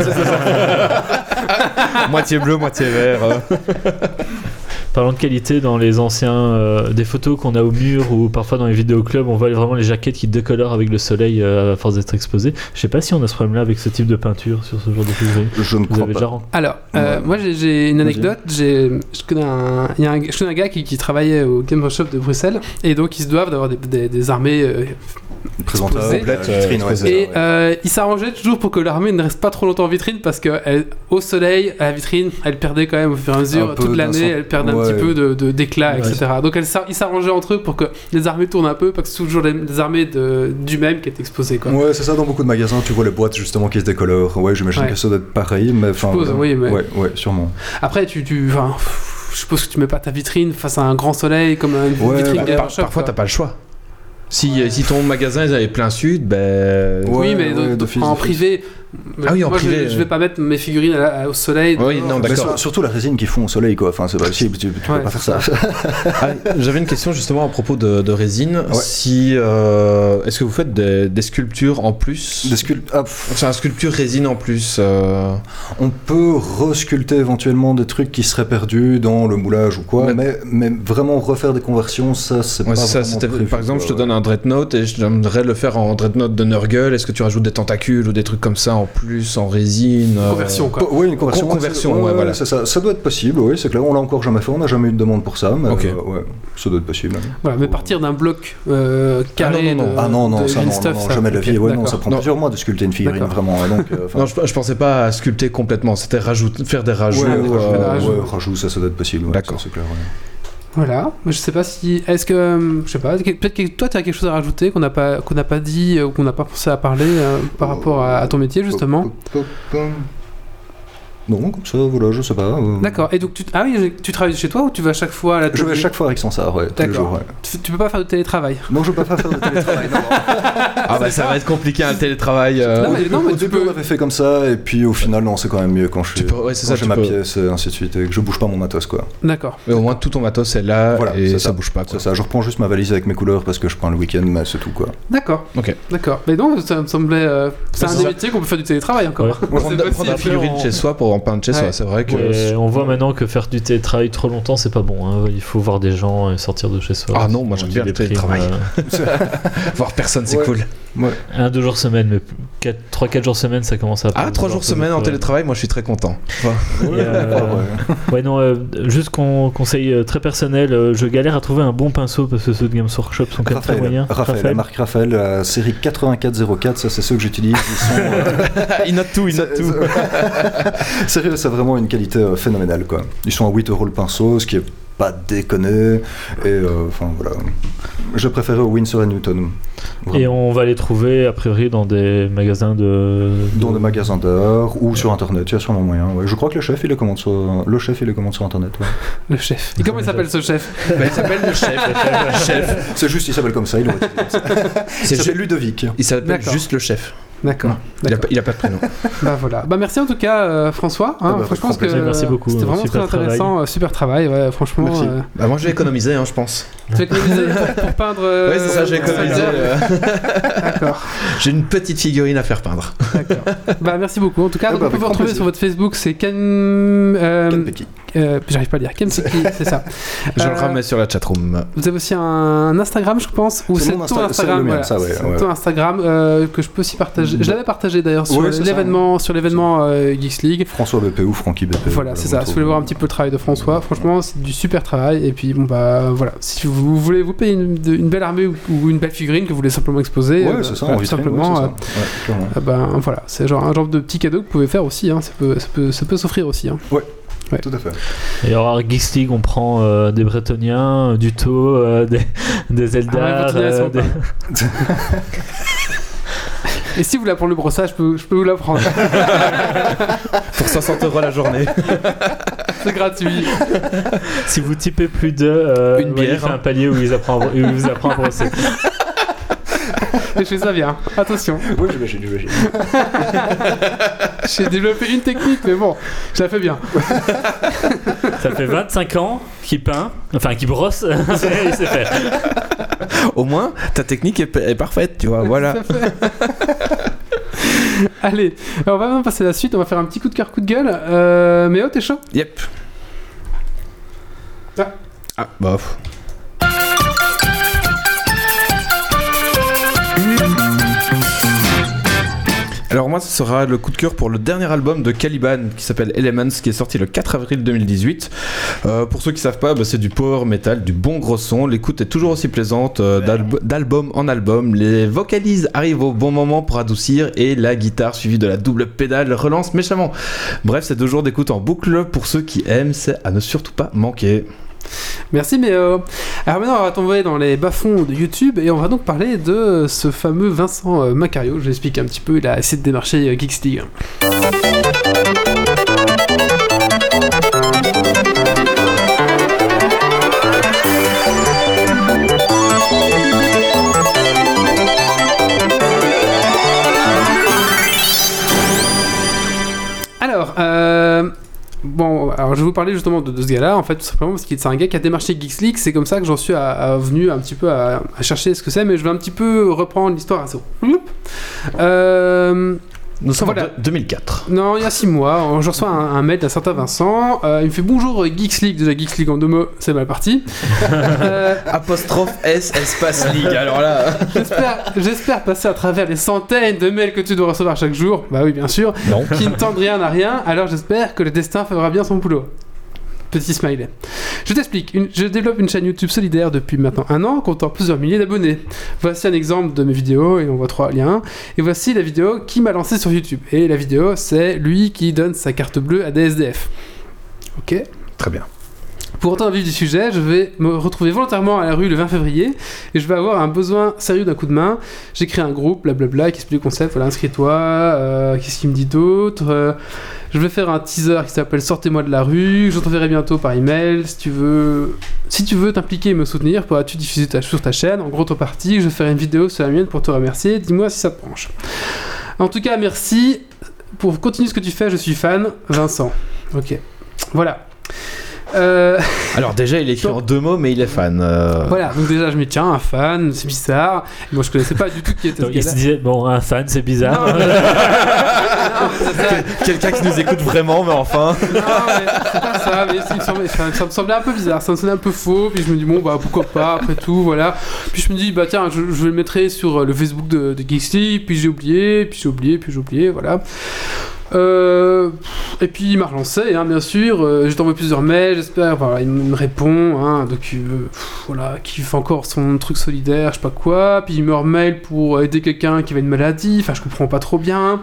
moitié bleu, moitié vert. Parlant de qualité, dans les anciens euh, des photos qu'on a au mur ou parfois dans les vidéoclubs, on voit vraiment les jaquettes qui décolorent avec le soleil euh, à force d'être exposées. Je sais pas si on a ce problème-là avec ce type de peinture sur ce genre de figurine. Je ne Vous crois avez pas. déjà Alors, euh, Ouais. moi j'ai- une anecdote. J'ai, je connais un, il y a un, je connais un gars qui, qui travaillait au Game Workshop de Bruxelles, et donc ils se doivent d'avoir des, des- des armées. euh, euh, c'est et euh, il s'arrangeait toujours pour que l'armée ne reste pas trop longtemps en vitrine parce que elle- au soleil, à la vitrine, elle perdait quand même au fur et à mesure toute l'année, elle perdait un ouais. petit peu de, de- d'éclat, Ouais. etc. Donc elle, s'ar- ils s'arrangeaient entre eux pour que les armées tournent un peu, parce que c'est toujours les, les armées de, du même qui étaient exposées. Quoi. Ouais, c'est ça, dans beaucoup de magasins, tu vois les boîtes justement qui se décolorent. Ouais, j'imagine Ouais. que ça doit être pareil, mais enfin. oui, mais- Ouais, ouais, sûrement. Après, tu, tu, je suppose que tu mets pas ta vitrine face à un grand soleil comme une Ouais, vitrine bah, Par- Workshop, parfois, t'as pas le choix. Si, euh, si ton magasin ils avaient plein sud, ben. Ouais, oui, mais ouais, de- de- d'office, en privé. Ah oui, en moi, privé, Je, je euh. vais pas mettre mes figurines à au soleil. Oui, non, d'accord. sur- surtout la résine qu'ils font au soleil, quoi. Enfin, c'est pas possible, tu, tu Ouais, peux pas faire ça. Ah, J'avais une question justement à propos de, de résine. Ouais. Si, euh, est-ce que vous faites des, des sculptures en plus? Des sculpt- ah, un sculpture résine en plus. euh, on peut resculpter éventuellement des trucs qui seraient perdus dans le moulage ou quoi, Mais- mais, mais, vraiment refaire des conversions, ça, c'est Ouais, pas ça. vraiment prévu, Par exemple, je te donne un Dreadnought et j'aimerais le faire en Dreadnought de Nurgle. Est-ce que tu rajoutes des tentacules ou des trucs comme ça en plus, en résine euh, Conversion, quoi. Oui, une conversion. Con- conversion, ouais, voilà. ça. Ça doit être possible, oui, c'est clair. On l'a encore jamais fait, on n'a jamais eu de demande pour ça, mais euh, ouais, ça doit être possible. Voilà, mais partir d'un bloc euh, carré non, non, de, ah non, non, de ça, non, stuff, non, ça. jamais de la vie. Ouais, non, ça prend Non. plusieurs mois de sculpter une figurine, vraiment. Donc, euh, Non, je, je pensais pas à sculpter complètement, c'était faire des rajouts. ouais, euh, rajout, rajout. ouais, rajout, ça, ça doit être possible. ouais, D'accord. C'est clair, ouais. Voilà, je sais pas si. Est-ce que. euh, Je sais pas, peut-être que toi tu as quelque chose à rajouter qu'on n'a pas, qu'on n'a pas dit euh, ou qu'on n'a pas pensé à parler euh, par rapport à, à ton métier justement? Non, comme ça, voilà, je sais pas. euh, D'accord, et donc tu, ah oui, tu travailles chez toi ou tu vas chaque fois à la Je vais chaque fois avec Sansar, ouais, tous les D'accord. jours, ouais. tu, tu peux pas faire de télétravail? Non, je peux pas faire de télétravail, non. Ah bah ça va être compliqué un télétravail. euh, Non, mais- non, mais au tu début, peux- on avait fait comme ça, et puis au final, non, c'est quand même mieux quand je Tu suis. peux- ouais, c'est quand ça, j'ai ma peux- pièce, et ainsi de suite, et que je bouge pas mon matos, quoi. D'accord. Mais au moins tout ton matos est là Voilà, et ça. ça. bouge pas. Quoi. C'est ça, je reprends juste ma valise avec mes couleurs parce que je prends le week-end, mais c'est tout, quoi. D'accord. Ok. D'accord. Mais non, ça me semblait. euh, c'est Bah, un métiers qu'on peut faire du télétravail encore. C'est Prendre, figurines on- chez soi pour en peindre chez Ouais. soi, c'est vrai que. Ouais, on voit maintenant que faire du télétravail trop longtemps, c'est pas bon. hein. Il faut voir des gens et sortir de chez soi. Ah non, moi, j'aime bien le télétravail. euh, Voir personne, c'est Ouais. un, deux jours semaine, mais 3-4 jours semaine, ça commence à. Ah, trois jours semaine en télétravail, moi je suis très content. Et, euh, ouais. Non, euh, juste con- conseil euh, très personnel, euh, je galère à trouver un bon pinceau parce que ceux de Games Workshop sont quand même très Raphaël, moyens. Raphaël, la marque Raphaël, la série 8404, ça c'est ceux que j'utilise. Ils sont. euh, il note tout, il note c'est- tout. c'est- Sérieux, c'est vraiment une qualité phénoménale quoi. Ils sont à 8 euros le pinceau, ce qui est pas déconné. Et euh, enfin voilà. Je préférais au Winsor Newton. Et on va les trouver a priori dans des magasins de. Dans de- des magasins d'art ou sur internet, il y a sûrement moyen. ouais. Je crois que le chef il les commande sur, le chef, il les commande sur internet. ouais. Le chef. Et comment il s'appelle ce chef? Bah, il s'appelle le chef. chef. C'est juste, il s'appelle comme ça, il, C'est Ludovic. il s'appelle juste le chef. D'accord. Il a, D'accord. pas- il a pas de prénom. Bah voilà. Bah merci en tout cas euh, François. hein. Ah bah, Franchement, que. Merci beaucoup, C'était vraiment super très intéressant, euh, super travail. Ouais, franchement. Merci. euh, Bah, moi je vais économiser, hein, je pense. tu vas économiser pour, pour peindre. euh, ouais, c'est ça, j'ai économisé. Euh, D'accord. J'ai une petite figurine à faire peindre. D'accord. bah merci beaucoup. En tout cas, Ah donc, bah, on peut vous retrouver plaisir. sur votre Facebook, c'est Ken. euh, Ken Pecky. Euh, J'arrive pas à lire. Ken Siki, c'est ça. Je le Euh, remets sur la chatroom. Vous avez aussi un Instagram, je pense, ou C'est ton Insta- Instagram le voilà. ouais, ouais. ton euh, que je peux aussi partager. Je l'avais partagé d'ailleurs sur Ouais, l'événement, sur l'événement euh, Geeks League. François BP ou Francky BP. Voilà, c'est vous ça. le Si vous voulez voir un petit peu le travail de François, franchement, c'est du super travail. Et puis, bon, bah voilà. Si vous voulez vous payer une, belle armée ou, ou une belle figurine que vous voulez simplement exposer, Ouais, euh, ça, tout vitrine, simplement. ouais, euh. Ouais, ben voilà, c'est genre un genre de petit cadeau que vous pouvez faire aussi. Hein. Ça peut, ça peut, ça peut s'offrir aussi. Hein. Tout à fait. Et alors, à Geeks League, on prend euh, des Bretoniens, euh, du Tau, euh, des, des Eldar. Ah ouais, ils des- Et si vous voulez apprendre le brossage, je peux, je peux vous l'apprendre. Pour 60 euros la journée. c'est gratuit. Si vous typez plus de. euh, Une ouais, il bière, hein. un palier où il, apprend à bro- où il vous apprend à brosser. Et je fais ça bien. Attention. Oui, j'imagine, j'imagine. J'ai développé une technique, mais bon, je la fais bien. Ça fait 25 ans qu'il peint, enfin qu'il brosse, il sait faire. Au moins, ta technique est, est parfaite, tu vois. Voilà. Allez, on va maintenant passer à la suite. On va faire un petit coup de cœur, coup de gueule. Euh, mais oh, t'es chaud? Yep. Ah. Ah, bof. Alors moi, ce sera le coup de cœur pour le dernier album de Caliban qui s'appelle Elements, qui est sorti le 4 avril 2018. Euh, pour ceux qui savent pas, bah, c'est du power metal, du bon gros son. L'écoute est toujours aussi plaisante euh, d'alb- d'album en album. Les vocalises arrivent au bon moment pour adoucir et la guitare suivie de la double pédale relance méchamment. Bref, c'est deux jours d'écoute en boucle. Pour ceux qui aiment, c'est à ne surtout pas manquer. Merci, euh, alors maintenant on va tomber dans les bas-fonds de YouTube et on va donc parler de ce fameux Vincent euh, Macario. Je vais expliquer un petit peu. Il a essayé de démarcher euh, Geeks League. Bon, alors je vais vous parler justement de, ce gars-là, en fait, tout simplement parce que c'est un gars qui a démarché Geeks League. C'est comme ça que j'en suis venu un petit peu à, chercher ce que c'est, mais je vais un petit peu reprendre l'histoire à. Hop. Euh, Nous sommes Voilà. en deux- 2004. Non, il y a 6 mois, je reçois un, un mail d'un certain Vincent. euh, il me fait bonjour euh, Geeks League. Déjà, Geeks League en deux mots, c'est mal parti. Euh, Apostrophe S espace League. Alors là. J'espère j'espère passer à travers les centaines de mails que tu dois recevoir chaque jour. Bah oui, bien sûr. Non. Qui ne tendent rien à rien, alors j'espère que le destin fera bien son boulot. Petit smiley. Je t'explique. Je développe une chaîne YouTube solidaire depuis maintenant un an, comptant plusieurs milliers d'abonnés. Voici un exemple de mes vidéos, et on voit trois liens. Et voici la vidéo qui m'a lancé sur YouTube. Et la vidéo, c'est lui qui donne sa carte bleue à des SDF. Ok Très bien. pour le vif du sujet, je vais me retrouver volontairement à la rue le 20 février et je vais avoir un besoin sérieux d'un coup de main. J'ai créé un groupe, blablabla, qui explique le concept. Voilà, inscris-toi. euh, Qu'est-ce qu'il me dit d'autre Euh, Je vais faire un teaser qui s'appelle Sortez-moi de la rue. Je t'enverrai bientôt par email. Si tu veux, si tu veux t'impliquer et me soutenir, pourras-tu diffuser ta, sur ta chaîne? En gros, partie, je ferai une vidéo sur la mienne pour te remercier. Dis-moi si ça te branche. En tout cas, merci pour continuer ce que tu fais. Je suis fan, Vincent. Ok. Voilà. Euh, Alors déjà, il écrit en deux mots, mais il est fan. euh, Voilà, donc déjà je me dis tiens, un fan, c'est bizarre. Et moi je connaissais pas du tout qui était Donc, ce il se disait, bon, un fan, c'est bizarre. Quelqu'un qui nous écoute vraiment, mais enfin. Non, mais c'est pas ça, mais ça me, semblait, ça, ça me semblait un peu bizarre, ça me semblait un peu faux, puis je me dis bon bah pourquoi pas, après tout, voilà. Puis je me dis bah tiens, je, je le mettrai sur euh, le Facebook de, de Geeksly, puis j'ai oublié, puis j'ai oublié, puis j'ai oublié, voilà. Euh, et puis il m'a relancé, hein, bien sûr. Euh, je t'envoie plusieurs mails, j'espère. Voilà, il me répond, hein, donc euh, voilà, qui fait encore son truc solidaire, je sais pas quoi. Puis il me remail pour aider quelqu'un qui avait une maladie. Enfin, je comprends pas trop bien.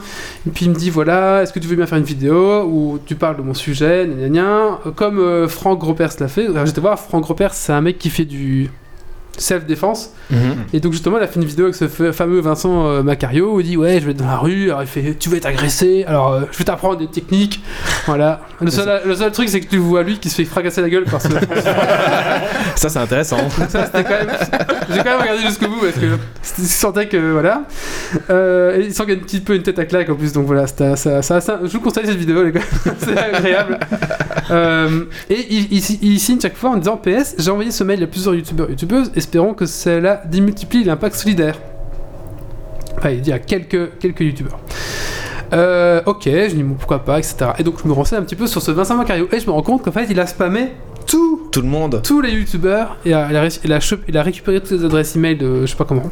Et puis il me dit voilà, est-ce que tu veux bien faire une vidéo où tu parles de mon sujet, gna gna gna. Comme euh, Franck Gropers l'a fait. J'étais voir, Franck Gropers, c'est un mec qui fait du self-défense. Et donc justement, il a fait une vidéo avec ce fa- fameux Vincent euh, Macario où il dit ouais, je vais être dans la rue. Alors il fait tu vas être agressé. Alors euh, je vais t'apprendre des techniques. Voilà. Le seul, le seul truc c'est que tu vois lui qui se fait fracasser la gueule par ce. Ça, c'est intéressant. ça c'était quand même. J'ai quand même regardé jusqu'au bout parce que je sentais que voilà. Euh, et il sent qu'il y a un petit peu une tête à claque en plus. Donc voilà, ça, ça, ça- je vous conseille cette vidéo les gars. c'est agréable. Et il, il- il signe chaque fois en disant PS, j'ai envoyé ce mail à plusieurs youtubeurs youtubeuses, espérons que cela démultiplie l'impact solidaire. Enfin, il dit à quelques, quelques youtubeurs. Euh, ok, je dis pourquoi pas, etc. Et donc je me renseigne un petit peu sur ce Vincent Macario et je me rends compte qu'en fait il a spammé tout, Tout le monde. tous les youtubeurs et a- il a, réussi- il a chop- il a récupéré toutes les adresses email de je sais pas comment.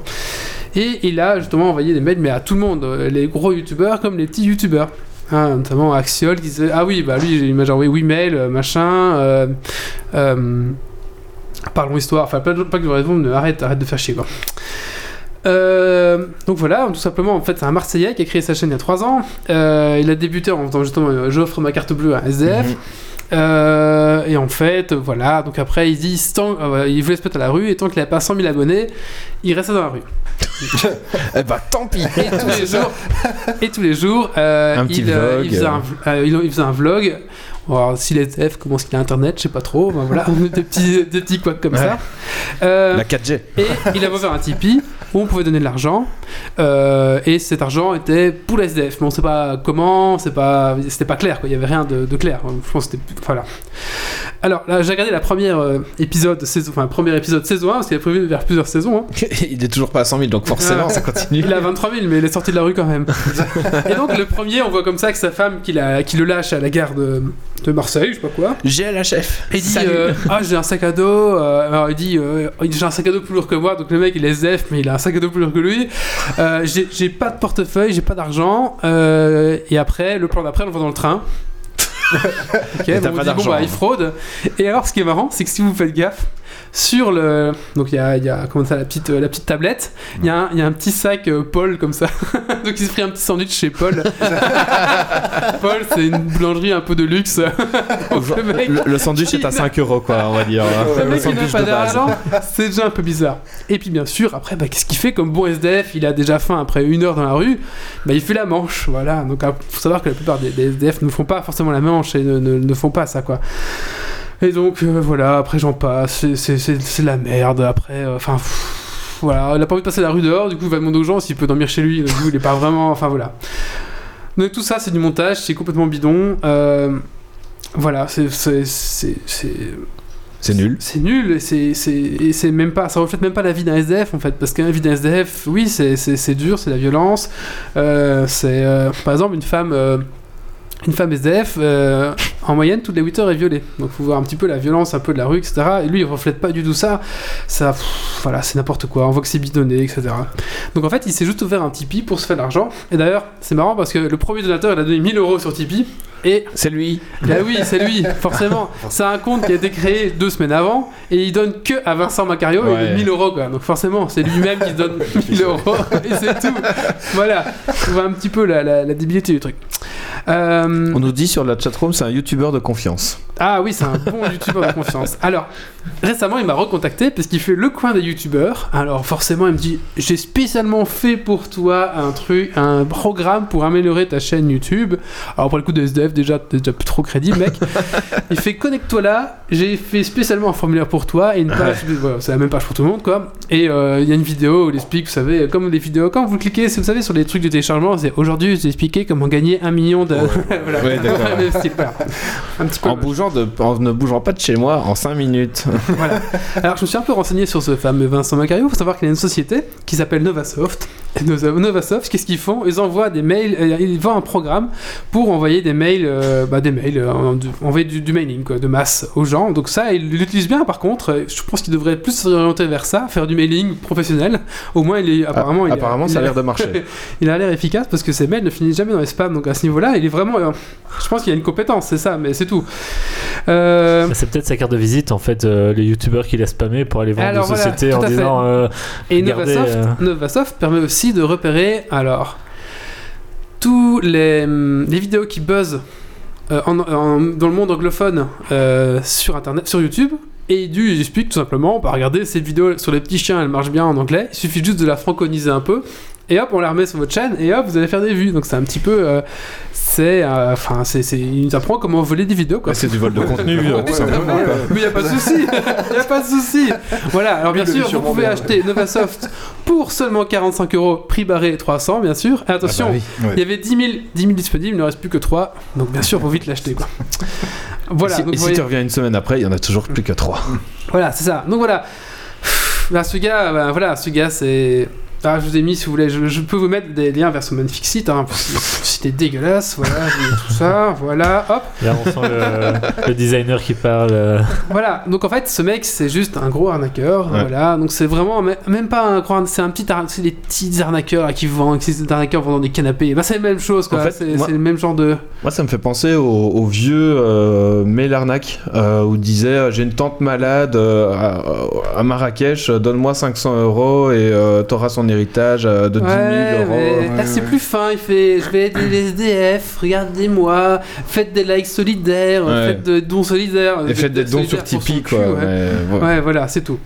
Et il a justement envoyé des mails mais à tout le monde, euh, les gros youtubeurs comme les petits youtubeurs. Hein, notamment Axiol qui disait Ah oui, bah lui, il m'a déjà envoyé 8 mails, euh, machin. euh, euh, parlons histoire. Enfin, pas, pas que je mais arrête, arrête de faire chier quoi. Euh, donc voilà, tout simplement, en fait, c'est un Marseillais qui a créé sa chaîne il y a 3 ans. Euh, il a débuté en faisant justement euh, J'offre ma carte bleue à un SDF. Mhm. Et en fait, voilà, donc après, il dit tant, il voulait se mettre à la rue, et tant qu'il n'avait pas 100 000 abonnés, il restait dans la rue. Eh bah, tant pis. Et tous les jours, et tous les jours Un petit il, vlog, il, faisait un, il, il faisait un vlog. Alors, si les F commencent qu'il a internet, je sais pas trop, ben voilà, des petits, des petits comme ça. Euh, La 4G. et il a ouvert un Tipeee où on pouvait donner de l'argent. Euh, et cet argent était pour la SDF. Mais on sait pas comment, c'est pas, c'était pas clair, quoi. il y avait rien de, de clair. Je pense que. Voilà. Alors là, j'ai regardé la première euh, épisode, saison, enfin, premier épisode saison 1, parce qu'il a prévu de faire plusieurs saisons. hein. il est toujours pas à 100 000, donc forcément, Ah. ça continue. Il a 23 000, mais il est sorti de la rue quand même. et donc, le premier, on voit comme ça que sa femme qui, la- qui le lâche à la gare de, de Marseille, je sais pas quoi. J'ai la chef. Il dit euh, Ah, j'ai un sac à dos. euh, alors, il dit euh, J'ai un sac à dos plus lourd que moi. Donc, le mec, il est SDF, mais il a un sac à dos plus lourd que lui. Euh, j'ai pas de portefeuille, j'ai pas d'argent. Euh, et après, le plan d'après, on le voit dans le train. ok, t'as bon, on dit, d'argent, bon, bah, il fraude. Et alors, ce qui est marrant, c'est que si vous faites gaffe, sur le. Donc, il y a, il y a comment ça, la, petite, euh, la petite tablette, il y, a un- il y a un petit sac euh, Paul comme ça. donc, il s'est pris un petit sandwich chez Paul. Paul, c'est une boulangerie un peu de luxe. Donc, le mec- Le, le sandwich est à 5 euros, quoi, on va dire. le Le mec il n'a sandwich pas de base. d'argent, c'est déjà un peu bizarre. Et puis bien sûr, après, bah, qu'est-ce qu'il fait comme bon SDF Il a déjà faim après une heure dans la rue, bah, il fait la manche. Voilà, donc il faut savoir que la plupart des, des SDF ne font pas forcément la manche et ne, ne- ne font pas ça, quoi. Et donc euh, voilà, après j'en passe, c'est- la merde. Après, euh, enfin. voilà, il a pas envie de passer la rue dehors, du coup il va demander aux gens s'il peut dormir chez lui, du coup il est pas vraiment. Enfin voilà. Donc tout ça c'est du montage, c'est complètement bidon. Euh, voilà, c'est- c'est- nul. c'est nul et c'est même pas ça reflète même pas la vie d'un SDF en fait parce qu'un vie d'un SDF oui c'est dur c'est la violence Euh, c'est euh, par exemple une femme euh, une femme SDF euh, en moyenne toutes les 8 heures est violée donc faut voir un petit peu la violence un peu de la rue etc et lui il reflète pas du tout ça ça pff, voilà c'est n'importe quoi on voit que c'est bidonné etc donc en fait il s'est juste ouvert un Tipeee pour se faire de l'argent et d'ailleurs c'est marrant parce que le premier donateur il a donné 1000 euros sur Tipeee et C'est lui. bah oui, c'est lui, forcément. C'est un compte qui a été créé deux semaines avant et il donne que à Vincent Macario et Ouais. de 1000 euros quoi. Donc forcément, c'est lui-même qui donne 1000 euros et c'est tout. Voilà, on voit un petit peu la, la, la débilité du truc. Euh, On nous dit sur la chatroom, c'est un youtubeur de confiance. ah oui, c'est un bon youtubeur de confiance. Alors, récemment, il m'a recontacté parce qu'il fait le coin des youtubeurs. Alors, forcément, il me dit J'ai spécialement fait pour toi un truc, un programme pour améliorer ta chaîne YouTube. Alors, pour le coup de SDF, déjà, t'es déjà plus trop crédible, mec. il fait Connecte-toi là. J'ai fait spécialement un formulaire pour toi et une page. voilà, c'est la même page pour tout le monde, quoi. Et euh, il y a une vidéo où il explique, vous savez, comme les vidéos, quand vous cliquez, vous savez, sur les trucs de téléchargement, c'est aujourd'hui, j'ai expliqué comment gagner un million de. voilà. Ouais, d'accord. Même style, voilà. Un petit peu. En, bougeant de, en ne bougeant pas de chez moi en 5 minutes. Voilà. Alors, je me suis un peu renseigné sur ce fameux Vincent Macario. Il faut savoir qu'il y a une société qui s'appelle Novasoft. Et Novasoft, qu'est-ce qu'ils font? Ils envoient des mails, euh, ils vendent un programme pour envoyer des mails, euh, bah, des mails, euh, envoyer du, du mailing quoi, de masse aux gens. Donc ça, ils l'utilisent bien. Par contre, Euh, je pense qu'il devrait plus s'orienter vers ça, faire du mailing professionnel. Au moins, il est apparemment, il est- Apparemment, il ça a l'air de marcher. il a l'air efficace parce que ses mails ne finissent jamais dans les spams. Donc à ce niveau-là, il est vraiment. euh, je pense qu'il a une compétence, c'est ça, mais c'est tout. Euh, C'est peut-être sa carte de visite en fait, euh, les youtubeurs qui laissent spammer pour aller vendre Alors, voilà, sociétés en disant euh, Et Regardez, Novasoft, Novasoft permet aussi de repérer alors tous les, hum, les vidéos qui buzzent en- en- dans le monde anglophone sur internet, sur YouTube. Et du, il explique tout simplement, bah, regardez cette vidéo sur les petits chiens, elle marche bien en anglais. Il suffit juste de la franconiser un peu. Et hop, on la remet sur votre chaîne et hop, vous allez faire des vues. Donc c'est un petit peu, euh, c'est, euh, enfin, c'est, c'est, il nous apprend comment voler des vidéos quoi. Ouais, c'est du vol de contenu, euh, tout simplement. Ouais, Mais il n'y a pas de souci, il n'y a pas de souci. Voilà, alors bien sûr, vous pouvez bien, acheter Novasoft pour seulement 45 euros, prix barré 300, bien sûr. Et attention, Ah bah oui. il y avait 10 000, 10 000 disponibles, il ne reste plus que 3. Donc bien sûr, faut vite l'acheter. quoi. Voilà, et si, donc et si tu reviens une semaine après, il y en a toujours plus que 3. voilà, c'est ça. Donc voilà. Là, ce gars, ben, voilà, ce gars, c'est. Ah, je vous ai mis, si vous voulez, je, je peux vous mettre des liens vers ce magnifique site. Hein, est dégueulasse. Voilà, tout ça. Voilà, hop. là on sent le, le designer qui parle. euh, Voilà, donc en fait, ce mec, c'est juste un gros arnaqueur. Ouais. Voilà, donc c'est vraiment me- même pas un grand, c'est un petit, c'est des petits arnaqueurs là, qui vendent, qui des arnaqueurs vendant des canapés. Bah, c'est la même chose, quoi. En fait, c'est le même genre de. Moi, ça me fait penser au, au vieux euh, Mail Arnaque, euh, où il disait euh, J'ai une tante malade euh, à, à Marrakech, donne-moi 500 euros et euh, t'auras son héritage euh, de 10 000 Ouais, euros. mais là Ouais, c'est plus fin. Il fait Je vais aider les SDF, regardez-moi, faites des likes solidaires, faites des dons solidaires. Et faites des dons sur Tipeee, son quoi. cul, ouais. mais voilà. Ouais, voilà, c'est tout.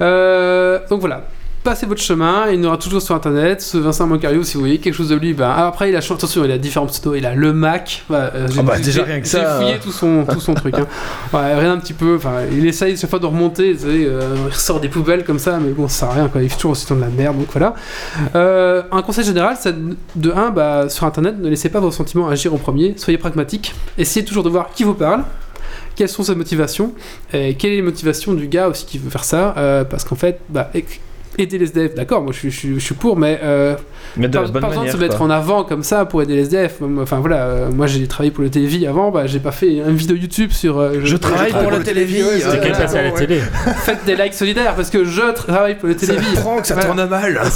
Euh, donc voilà. Passez votre chemin, il y en aura toujours sur internet. Ce Vincent Moncario, si vous voyez quelque chose de lui, ben, après il a attention, il a différentes pseudos. Il a le Mac. bah, euh, j'ai- bah, j'ai- déjà, rien que J'ai ça, fouillé tout son, tout son truc. hein. Ouais, rien un petit peu. Il essaye chaque fois de remonter. tu sais, euh, il ressort des poubelles comme ça, mais bon, ça sert à rien. Quoi. Il fait toujours aussi de la merde. Donc voilà. Euh, un conseil général, c'est de 1, bah, sur internet, ne laissez pas vos sentiments agir en premier. Soyez pragmatique. Essayez toujours de voir qui vous parle quelles sont ses motivations et quelle est les motivations du gars aussi qui veut faire ça euh, parce qu'en fait bah, aider les SDF d'accord moi je suis, je suis- je suis pour mais euh, Mais de pas, la bonne pas besoin de manière. se mettre quoi. en avant comme ça pour aider les SDF enfin voilà euh, moi j'ai travaillé pour le Télévis avant bah, j'ai pas fait une vidéo YouTube sur euh, Je travaille pour le Télévis. Ouais, C'était qu'elle passait à la ouais. télé. faites des likes solidaires parce que je travaille pour le Télévis Franck, ça Voilà. tourne mal.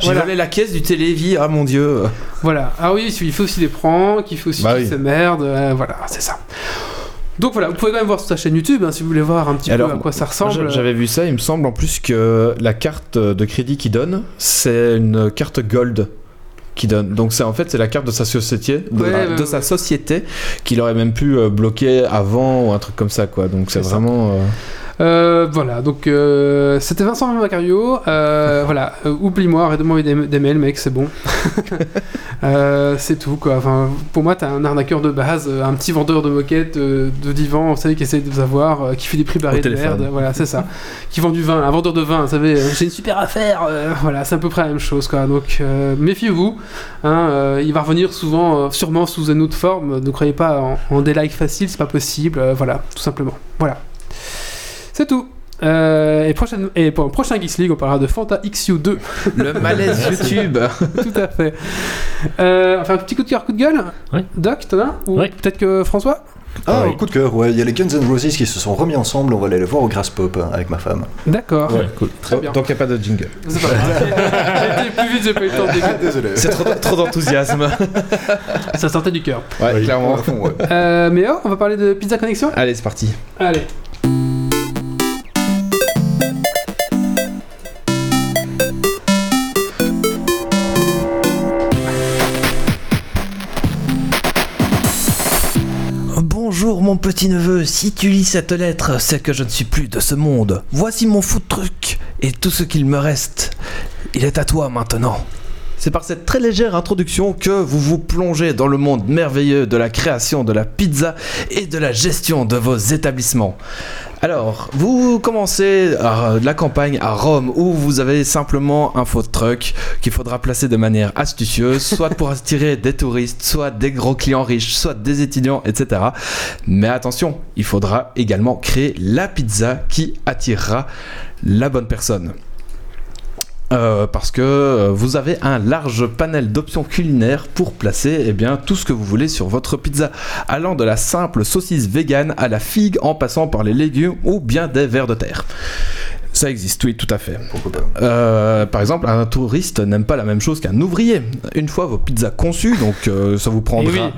J'ai Voilà. volé la caisse du Télévis, ah mon dieu. Voilà. Ah oui, il faut aussi des pranks, il faut aussi Bah qu'il oui. se merde. euh, voilà, c'est ça. Donc voilà, vous pouvez quand même voir sur sa chaîne YouTube hein, si vous voulez voir un petit Alors, peu à quoi ça ressemble. j'a- J'avais vu ça, il me semble en plus que la carte de crédit qu'il donne, c'est une carte gold qui donne. Donc c'est en fait c'est la carte de sa société, de, Ouais, ouais, de ouais. sa société qu'il aurait même pu euh, bloquer avant ou un truc comme ça quoi. Donc c'est ça. vraiment. euh, Euh, voilà, donc euh, c'était Vincent Macario. Euh, voilà, oublie-moi, arrête de m'envoyer des, des mails, mec, c'est bon. C'est tout, quoi. Enfin, pour moi, t'es un arnaqueur de base, un petit vendeur de moquettes, de divan, vous savez, qui essaie de vous avoir, qui fait des prix barrés de merde. Voilà, c'est ça. qui vend du vin, un vendeur de vin, vous savez, j'ai une super affaire. voilà, c'est à peu près la même chose, quoi. Donc, méfiez-vous. hein, il va revenir souvent, sûrement sous une autre forme. Ne croyez pas en, en des likes faciles, c'est pas possible. voilà, tout simplement. Voilà. C'est tout. Euh, et, prochaine, et pour le prochain Geeks League, on parlera de Fanta XU2. Le malaise YouTube. Tout à fait. Euh, on va faire un petit coup de cœur, coup de gueule Ouais. Doc, t'en as Ou Ouais. peut-être que François Ah, oui. coup de cœur, ouais. Il y a les Guns N' Roses qui se sont remis ensemble. On va aller les voir au Grass Pop hein, avec ma femme. D'accord. Ouais, cool. Très bien. Donc il n'y a pas de jingle. C'est pas grave. J'ai été plus vite, j'ai pas eu le temps de. Désolé. C'est trop, trop d'enthousiasme. Ça sortait du cœur. Ouais, Oui, clairement. à fond, ouais. Euh, mais oh, on va parler de Pizza Connexion Allez, c'est parti. Allez. Mon petit neveu, si tu lis cette lettre, c'est que je ne suis plus de ce monde. Voici mon food truc et tout ce qu'il me reste. Il est à toi maintenant. C'est par cette très légère introduction que vous vous plongez dans le monde merveilleux de la création de la pizza et de la gestion de vos établissements. Alors, vous commencez à la campagne à Rome où vous avez simplement un food truck qu'il faudra placer de manière astucieuse, soit pour attirer des touristes, soit des gros clients riches, soit des étudiants, etc. Mais attention, il faudra également créer la pizza qui attirera la bonne personne. Euh, parce que euh, vous avez un large panel d'options culinaires pour placer eh bien, tout ce que vous voulez sur votre pizza, allant de la simple saucisse vegan à la figue en passant par les légumes ou bien des vers de terre. Ça existe, oui, tout à fait. Pourquoi pas. Euh, par exemple, un touriste n'aime pas la même chose qu'un ouvrier. Une fois vos pizzas conçues, donc euh, ça vous prendra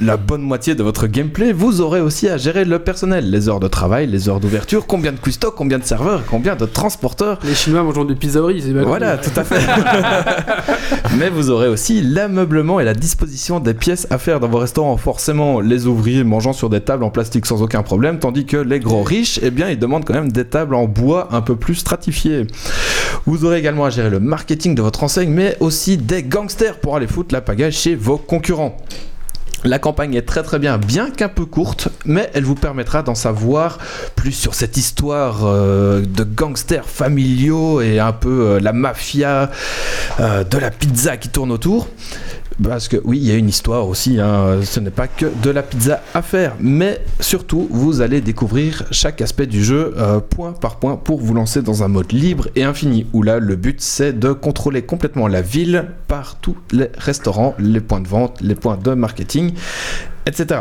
la bonne moitié de votre gameplay, vous aurez aussi à gérer le personnel, les heures de travail, les heures d'ouverture, combien de cuistocs, combien de serveurs, combien de transporteurs. Les Chinois mangent des pizza au riz, c'est Voilà, tout à fait. Mais vous aurez aussi l'ameublement et la disposition des pièces à faire dans vos restaurants. Forcément, les ouvriers mangeant sur des tables en plastique sans aucun problème, tandis que les gros riches, eh bien, ils demandent quand même des tables en bois un peu plus stratifiées. Vous aurez également à gérer le marketing de votre enseigne, mais aussi des gangsters pour aller foutre la pagaille chez vos concurrents. La campagne est très très bien, bien qu'un peu courte, mais elle vous permettra d'en savoir plus sur cette histoire euh, de gangsters familiaux et un peu euh, la mafia euh, de la pizza qui tourne autour. Parce que oui, il y a une histoire aussi, hein, ce n'est pas que de la pizza à faire, mais surtout vous allez découvrir chaque aspect du jeu euh, point par point pour vous lancer dans un mode libre et infini, où là le but c'est de contrôler complètement la ville par tous les restaurants, les points de vente, les points de marketing, etc.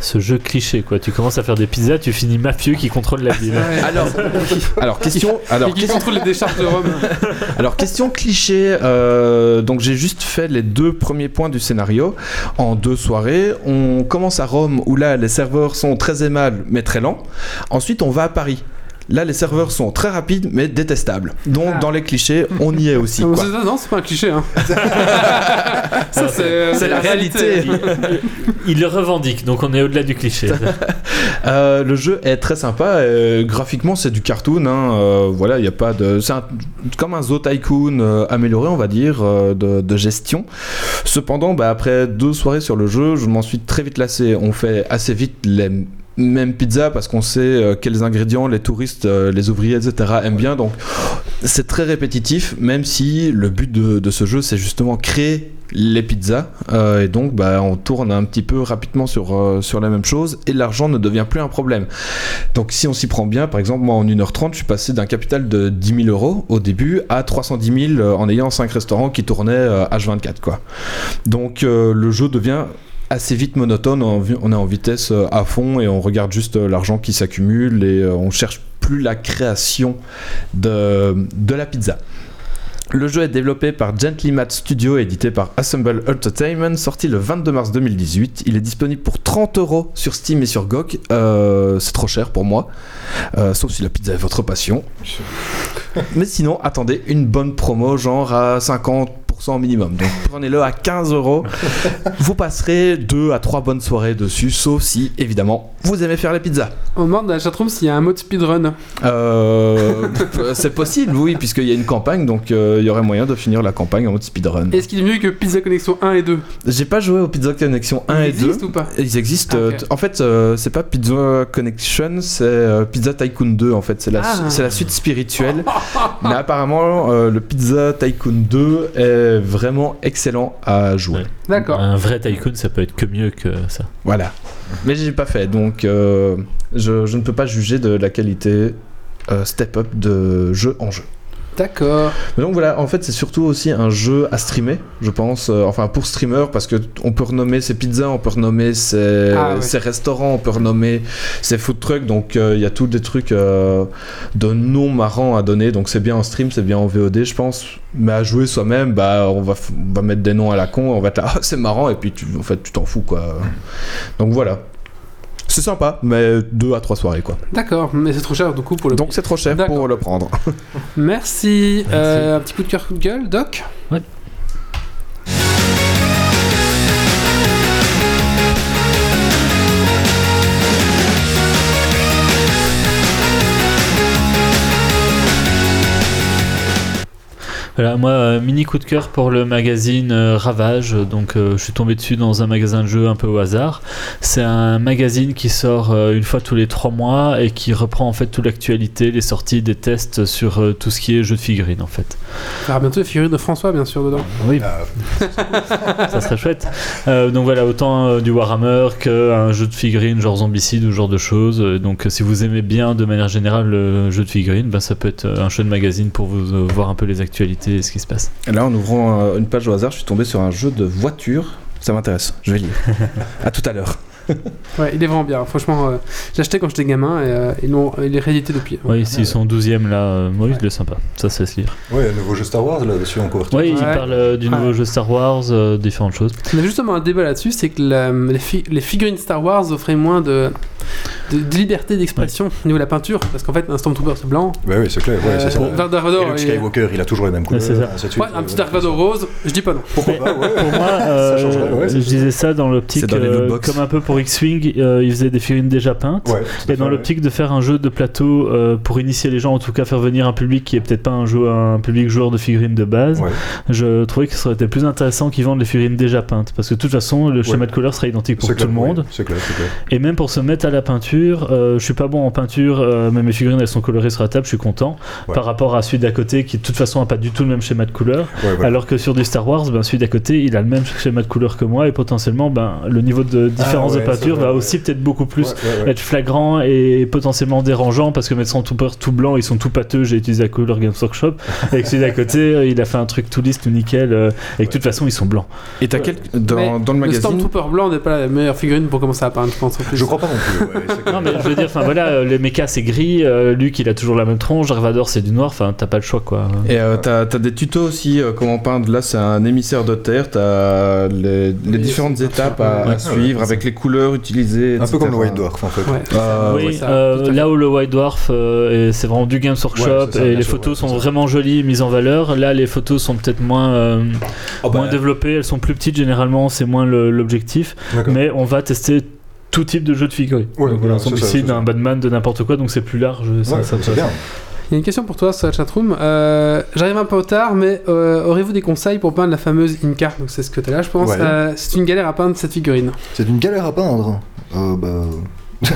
Ce jeu cliché, quoi. Tu commences à faire des pizzas, tu finis mafieux qui contrôle la ville. Ouais. Alors, alors question, alors qui question, contrôle les décharges de Rome alors question cliché. euh, donc j'ai juste fait les deux premiers points du scénario en deux soirées. On commence à Rome où là les serveurs sont très aimables mais très lents. Ensuite on va à Paris. Là les serveurs sont très rapides mais détestables. Donc Ah. dans les clichés on y est aussi. Non, quoi. c'est- non, c'est pas un cliché. Hein. Ça, c'est C'est la réalité. Il le revendique, donc on est au-delà du cliché. Euh, le jeu est très sympa. euh, graphiquement, c'est du cartoon. hein, euh, voilà, il y a pas de. C'est un- comme un Zo Tycoon euh, amélioré, on va dire, euh, de, de gestion. Cependant, bah, après deux soirées sur le jeu, je m'en suis très vite lassé. On fait assez vite les mêmes pizzas parce qu'on sait euh, quels ingrédients les touristes, euh, les ouvriers, etc. aiment bien. Donc, c'est très répétitif, même si le but de, ce jeu, c'est justement créer les pizzas. Euh, et donc, bah, on tourne un petit peu rapidement sur, la même chose et l'argent ne devient plus un problème. Donc, si on s'y prend bien, par exemple, moi en 1h30, je suis passé d'un capital de 10 000 euros au début à 310 000 euh, en ayant 5 restaurants qui tournaient euh, H24. Quoi. Donc, le jeu devient assez vite monotone, on est en vitesse euh, à fond et on regarde juste euh, l'argent qui s'accumule et euh, on cherche plus la création de, de la pizza. Le jeu est développé par Gently Mad Studio, édité par Assemble Entertainment, sorti le 22 mars 2018. Il est disponible pour 30 euros sur Steam et sur GOG. Euh, c'est trop cher pour moi, Euh, sauf si la pizza est votre passion. Mais sinon, attendez une bonne promo, genre à 50% minimum. Donc prenez-le à 15 euros. Vous passerez 2 à 3 bonnes soirées dessus, sauf si, évidemment, vous aimez faire les pizzas. On demande la chatroom s'il y a un mode speedrun. Euh, c'est possible, oui, puisqu'il y a une campagne, donc euh, il y aurait moyen de finir la campagne en mode speedrun. Est-ce qu'il est mieux que Pizza Connexion 1 et 2 J'ai pas joué au Pizza Connection 1 et Ils 2. existent ou pas Ils existent. Ah, euh, En fait, euh, c'est pas Pizza Connection, c'est euh, Pizza Tycoon 2. En fait, c'est la, Ah. c'est la suite spirituelle. Mais apparemment, euh, le Pizza Tycoon 2 est c'était vraiment excellent à jouer. Ouais. D'accord. Un vrai tycoon, ça peut être que mieux que ça. Voilà. Mais j'ai pas fait, donc euh, je, je ne peux pas juger de la qualité euh, step up de jeu en jeu. D'accord. Donc voilà, en fait, c'est surtout aussi un jeu à streamer, je pense. euh, enfin, pour streamer, parce que on peut renommer ses pizzas, on peut renommer ses, Ah ouais. ses restaurants, on peut renommer ses food trucks. Donc euh, il y a tous des trucs euh, de noms marrants à donner. Donc c'est bien en stream, c'est bien en VOD, je pense. Mais à jouer soi-même, bah on va, on va mettre des noms à la con, on va être là, ah, c'est marrant, et puis tu, en fait, tu t'en fous quoi. Donc voilà. C'est sympa, mais deux à trois soirées quoi. D'accord. Mais c'est trop cher du coup pour le. Donc c'est trop cher pour le prendre. Merci. Euh, un petit coup de cœur, coup de gueule, Doc? Ouais. Voilà, moi, euh, mini coup de cœur pour le magazine euh, Ravage. Donc, euh, je suis tombé dessus dans un magasin de jeux un peu au hasard. C'est un magazine qui sort euh, une fois tous les trois mois et qui reprend en fait toute l'actualité, les sorties, des tests sur euh, tout ce qui est jeux de figurines en fait. Il y aura bientôt les figurines de François, bien sûr, dedans. Oui, Ah, ça serait chouette. Euh, donc voilà, autant euh, du Warhammer qu'un jeu de figurines genre Zombicide ou ce genre de choses. Donc si vous aimez bien de manière générale le jeu de figurines, ben, ça peut être un chouette magazine pour vous euh, voir un peu les actualités ce qui se passe. Et là, en ouvrant euh, une page au hasard, je suis tombé sur un jeu de voiture. Ça m'intéresse, je vais lire. à tout à l'heure. Ouais, il est vraiment bien. Franchement, euh, j'ai acheté quand j'étais gamin et euh, ils l'ont- il est réédité depuis. Oui, s'ils sont 12e là, euh, oui, il est sympa. Ça, c'est se lire. Ouais, un nouveau jeu Star Wars là-dessus encore. Oui, il Ouais. parle euh, du nouveau Ouais. jeu Star Wars, euh, différentes choses. On a justement un débat là-dessus, c'est que la- les, fi- les figurines Star Wars offraient moins de, de, de liberté d'expression au niveau de la peinture, parce qu'en fait, un Stormtrooper c'est blanc. Ouais, oui, c'est clair. Ouais, Euh, c'est ça. Dark Et Vador, Luke Skywalker, il a toujours les mêmes couleurs. c'est ça. ainsi de suite. Ouais, un petit Dark Vador rose, je dis pas non. Pourquoi pas, ouais. Pour moi, euh, ouais, je disais ça dans l'optique, euh, comme un peu pour X-Wing, euh, ils faisaient des figurines déjà peintes. Ouais, Et dans l'optique de faire un jeu de plateau euh, pour initier les gens, en tout cas faire venir un public qui est peut-être pas un, jeu, un public joueur de figurines de base, Ouais. je trouvais que ça aurait été plus intéressant qu'ils vendent les figurines déjà peintes. Parce que de toute façon, le schéma Ouais. de couleur sera identique pour tout le monde. ouais, C'est clair, c'est clair. Et même pour se mettre à la peinture, euh, je suis pas bon en peinture, euh, mais mes figurines elles sont colorées sur la table, je suis content. Ouais. Par rapport à celui d'à côté qui de toute façon a pas du tout le même schéma de couleur. Ouais, voilà. Alors que sur du Star Wars, ben, celui d'à côté il a le même schéma de couleur que moi et potentiellement ben, le niveau de différence ouais, de peinture va aussi peut-être beaucoup plus Ouais, ouais, ouais. être flagrant et potentiellement dérangeant parce que mettre son tout peur tout blanc ils sont tout pâteux j'ai utilisé la couleur Games Workshop et que celui d'à côté il a fait un truc tout lisse tout nickel euh, et que de toute façon ils sont blancs Et t'as Ouais. quel... dans, dans le Le magazine. Stormtrooper blanc n'est pas la meilleure figurine pour commencer à peindre, je pense. En plus. Je crois pas non plus. Ouais, non mais je veux dire enfin voilà euh, les mechas c'est gris euh, Luke il a toujours la même tronche Darvador c'est du noir enfin t'as pas le choix quoi Et euh, t'as t'as des tutos aussi, euh, comment peindre. Là, c'est un émissaire de terre. T'as les, différentes étapes à, ouais, à suivre avec les couleurs utilisées. Un peu comme le. White Dwarf en fait. Ouais. Euh, oui, ouais, ça, euh, là où le White Dwarf, euh, c'est vraiment du Games Workshop Ouais, c'est ça, et les sûr, photos sont ça. vraiment jolies, mises en valeur. Là, les photos sont peut-être moins, euh, Oh, bah, moins développées, elles sont plus petites généralement, c'est moins le- l'objectif. Mais on va tester tout type de jeu de figurines. Ouais, donc, voilà, c'est ça, zombicide, c'est ça. un Batman, de n'importe quoi, donc c'est plus large. Ça, Ouais, ça c'est passe. bien. Il y a une question pour toi sur la chatroom. Euh, J'arrive un peu tard, mais euh, aurez-vous des conseils pour peindre la fameuse Inca? Donc c'est ce que tu là, je pense. Ouais. Euh, c'est une galère à peindre cette figurine. C'est une galère à peindre. Euh, bah...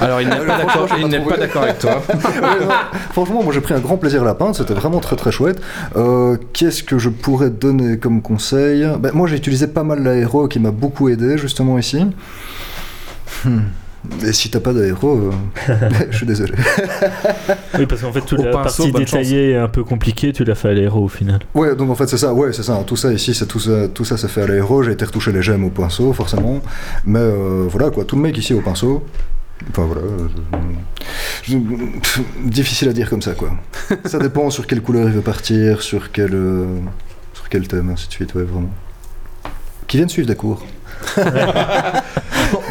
Alors, il n'est pas d'accord pas avec toi. Ouais, non, Franchement, moi j'ai pris un grand plaisir à la peindre, c'était vraiment très très chouette. Euh, Qu'est-ce que je pourrais donner comme conseil? Ben, Moi j'ai utilisé pas mal l'aéro qui m'a beaucoup aidé justement ici. Hmm. Et si t'as pas d'aéro, euh, je suis désolé. Oui, parce qu'en fait, toute Au la pinceau, partie détaillée est un peu compliquée, tu l'as fait à l'aéro au final. Ouais, donc en fait c'est ça, ouais, c'est ça. Tout ça ici, c'est tout ça, tout ça, c'est fait à l'aéro. J'ai été retoucher les gemmes au pinceau, forcément. Mais euh, voilà quoi, tout le mec ici au pinceau. Enfin voilà. je- je- pff, difficile à dire comme ça quoi. ça dépend sur quelle couleur il veut partir, sur quel, euh, sur quel thème, ainsi de suite, ouais, vraiment. Qui viennent suivre des cours.